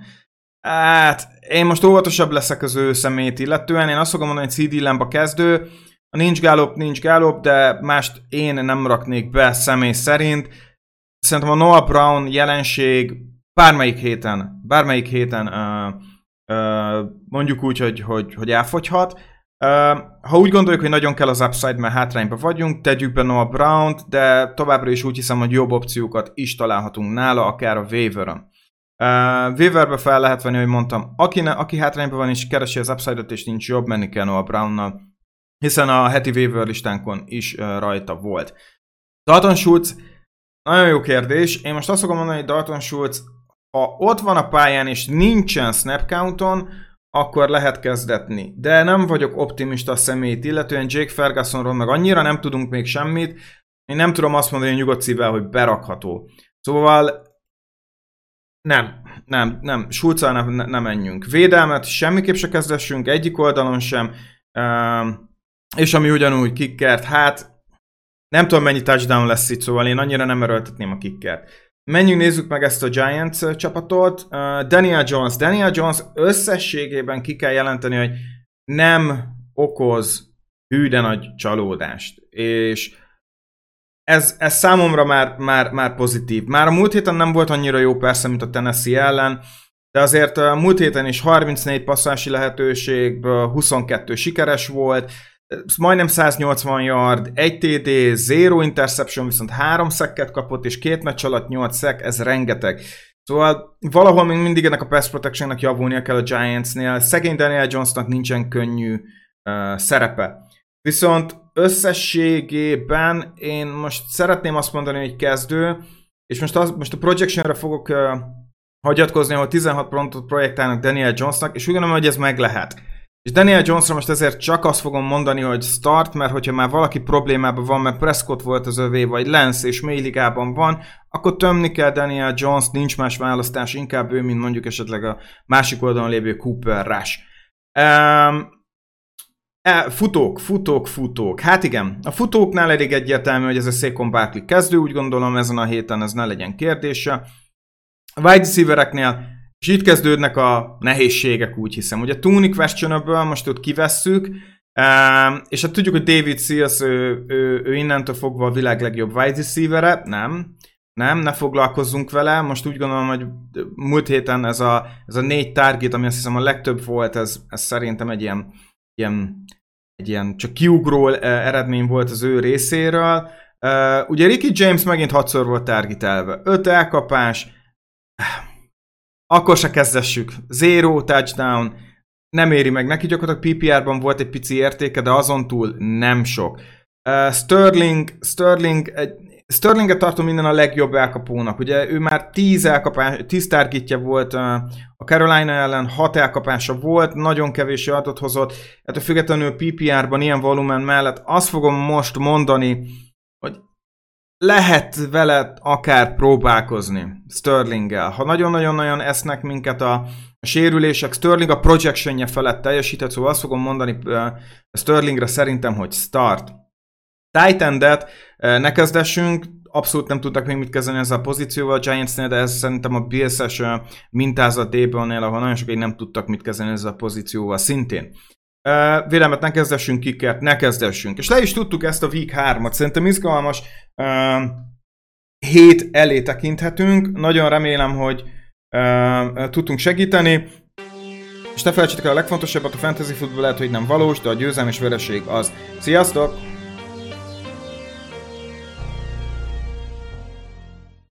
Hát, én most óvatosabb leszek az ő szemét illetően. Én azt fogom mondani, hogy CD Lamb a kezdő. A nincs gálop, nincs gálop, de mást én nem raknék be személy szerint. Szerintem a Noah Brown jelenség bármelyik héten, bármelyik héten uh, uh, mondjuk úgy, hogy, hogy, hogy elfogyhat. Uh, ha úgy gondoljuk, hogy nagyon kell az upside, mert hátrányba vagyunk, tegyük be Noah Brown-t, de továbbra is úgy hiszem, hogy jobb opciókat is találhatunk nála, akár a waiver Uh, Weaverbe fel lehet venni, hogy mondtam, aki, ne, aki hátrányban van és keresi az upside-ot és nincs jobb, menni kell Noah Brownnal, hiszen a heti waiver listánkon is uh, rajta volt. Dalton Schultz, nagyon jó kérdés. Én most azt fogom mondani, hogy Dalton Schultz, ha ott van a pályán és nincsen snap counton, akkor lehet kezdetni. De nem vagyok optimista a személyt, illetően Jake Fergusonról meg annyira nem tudunk még semmit, én nem tudom azt mondani nyugodt szívvel, hogy berakható. Szóval nem, nem, nem. Schulzal nem, ne, nem menjünk. Védelmet semmiképp se kezdessünk, egyik oldalon sem. Uh, és ami ugyanúgy kickert, hát nem tudom mennyi touchdown lesz itt, szóval én annyira nem erőltetném a kickert. Menjünk, nézzük meg ezt a Giants csapatot. Daniel Jones. Daniel Jones összességében ki kell jelenteni, hogy nem okoz hű de nagy csalódást. És ez, ez számomra már, már, már pozitív. Már a múlt héten nem volt annyira jó persze, mint a Tennessee ellen, de azért a múlt héten is 34 passzási lehetőségből 22 sikeres volt, majdnem 180 yard, 1 TD, 0 interception, viszont 3 szekket kapott, és két meccs alatt 8 szek, ez rengeteg. Szóval valahol még mindig ennek a pass protectionnek javulnia kell a Giantsnél. Szegény Daniel Jonesnak nincsen könnyű uh, szerepe. Viszont összességében én most szeretném azt mondani, hogy kezdő, és most, az, most a projectionre fogok uh, hagyatkozni, ahol 16 pontot projektálnak Daniel Jonesnak, és úgy gondolom, hogy ez meg lehet. És Daniel Jonesra most ezért csak azt fogom mondani, hogy start, mert hogyha már valaki problémában van, mert Prescott volt az övé, vagy Lance és mély ligában van, akkor tömni kell Daniel Jones, nincs más választás, inkább ő, mint mondjuk esetleg a másik oldalon lévő Cooper Rush. Um, E, futók, futók, futók. Hát igen, a futóknál elég egyértelmű, hogy ez a Székon Barkley kezdő, úgy gondolom ezen a héten ez ne legyen kérdése. A wide receivereknél, és itt kezdődnek a nehézségek, úgy hiszem. Ugye Tony questionable, most ott kivesszük, és hát tudjuk, hogy David Seals, ő, ő, ő innentől fogva a világ legjobb wide receivere, nem, nem, ne foglalkozzunk vele. Most úgy gondolom, hogy múlt héten ez a, ez a négy target, ami azt hiszem a legtöbb volt, ez, ez szerintem egy ilyen ilyen, egy ilyen csak kiugró eh, eredmény volt az ő részéről. Ugye Ricky James megint hatszor volt targetelve. Öt elkapás, akkor se kezdessük. Zero touchdown, nem éri meg neki, gyakorlatilag PPR-ban volt egy pici értéke, de azon túl nem sok. Uh, Sterling, Sterling egy, Sterlinget tartom minden a legjobb elkapónak. Ugye ő már 10 elkapás, 10 targetja volt a Carolina ellen, 6 elkapása volt, nagyon kevés adatot hozott. A függetlenül PPR-ban ilyen volumen mellett azt fogom most mondani, hogy lehet vele akár próbálkozni Sterlinggel. Ha nagyon-nagyon-nagyon esznek minket a, sérülések, Sterling a projectionje felett teljesített, szóval azt fogom mondani uh, Sterlingre szerintem, hogy start. Titan-det ne kezdessünk, abszolút nem tudtak még mit kezdeni ezzel a pozícióval a Giantsnél, de ez szerintem a Bills-es mintázat Dable-nél, ahol nagyon sokáig nem tudtak mit kezdeni ezzel a pozícióval szintén. Uh, vélemet ne kezdessünk, kikert ne kezdessünk. És le is tudtuk ezt a Week 3-at. Szerintem izgalmas uh, hét elé tekinthetünk. Nagyon remélem, hogy tudtunk segíteni. És ne felejtsétek el a legfontosabbat, a fantasy futball lehet, hogy nem valós, de a győzelem és vereség az. Sziasztok!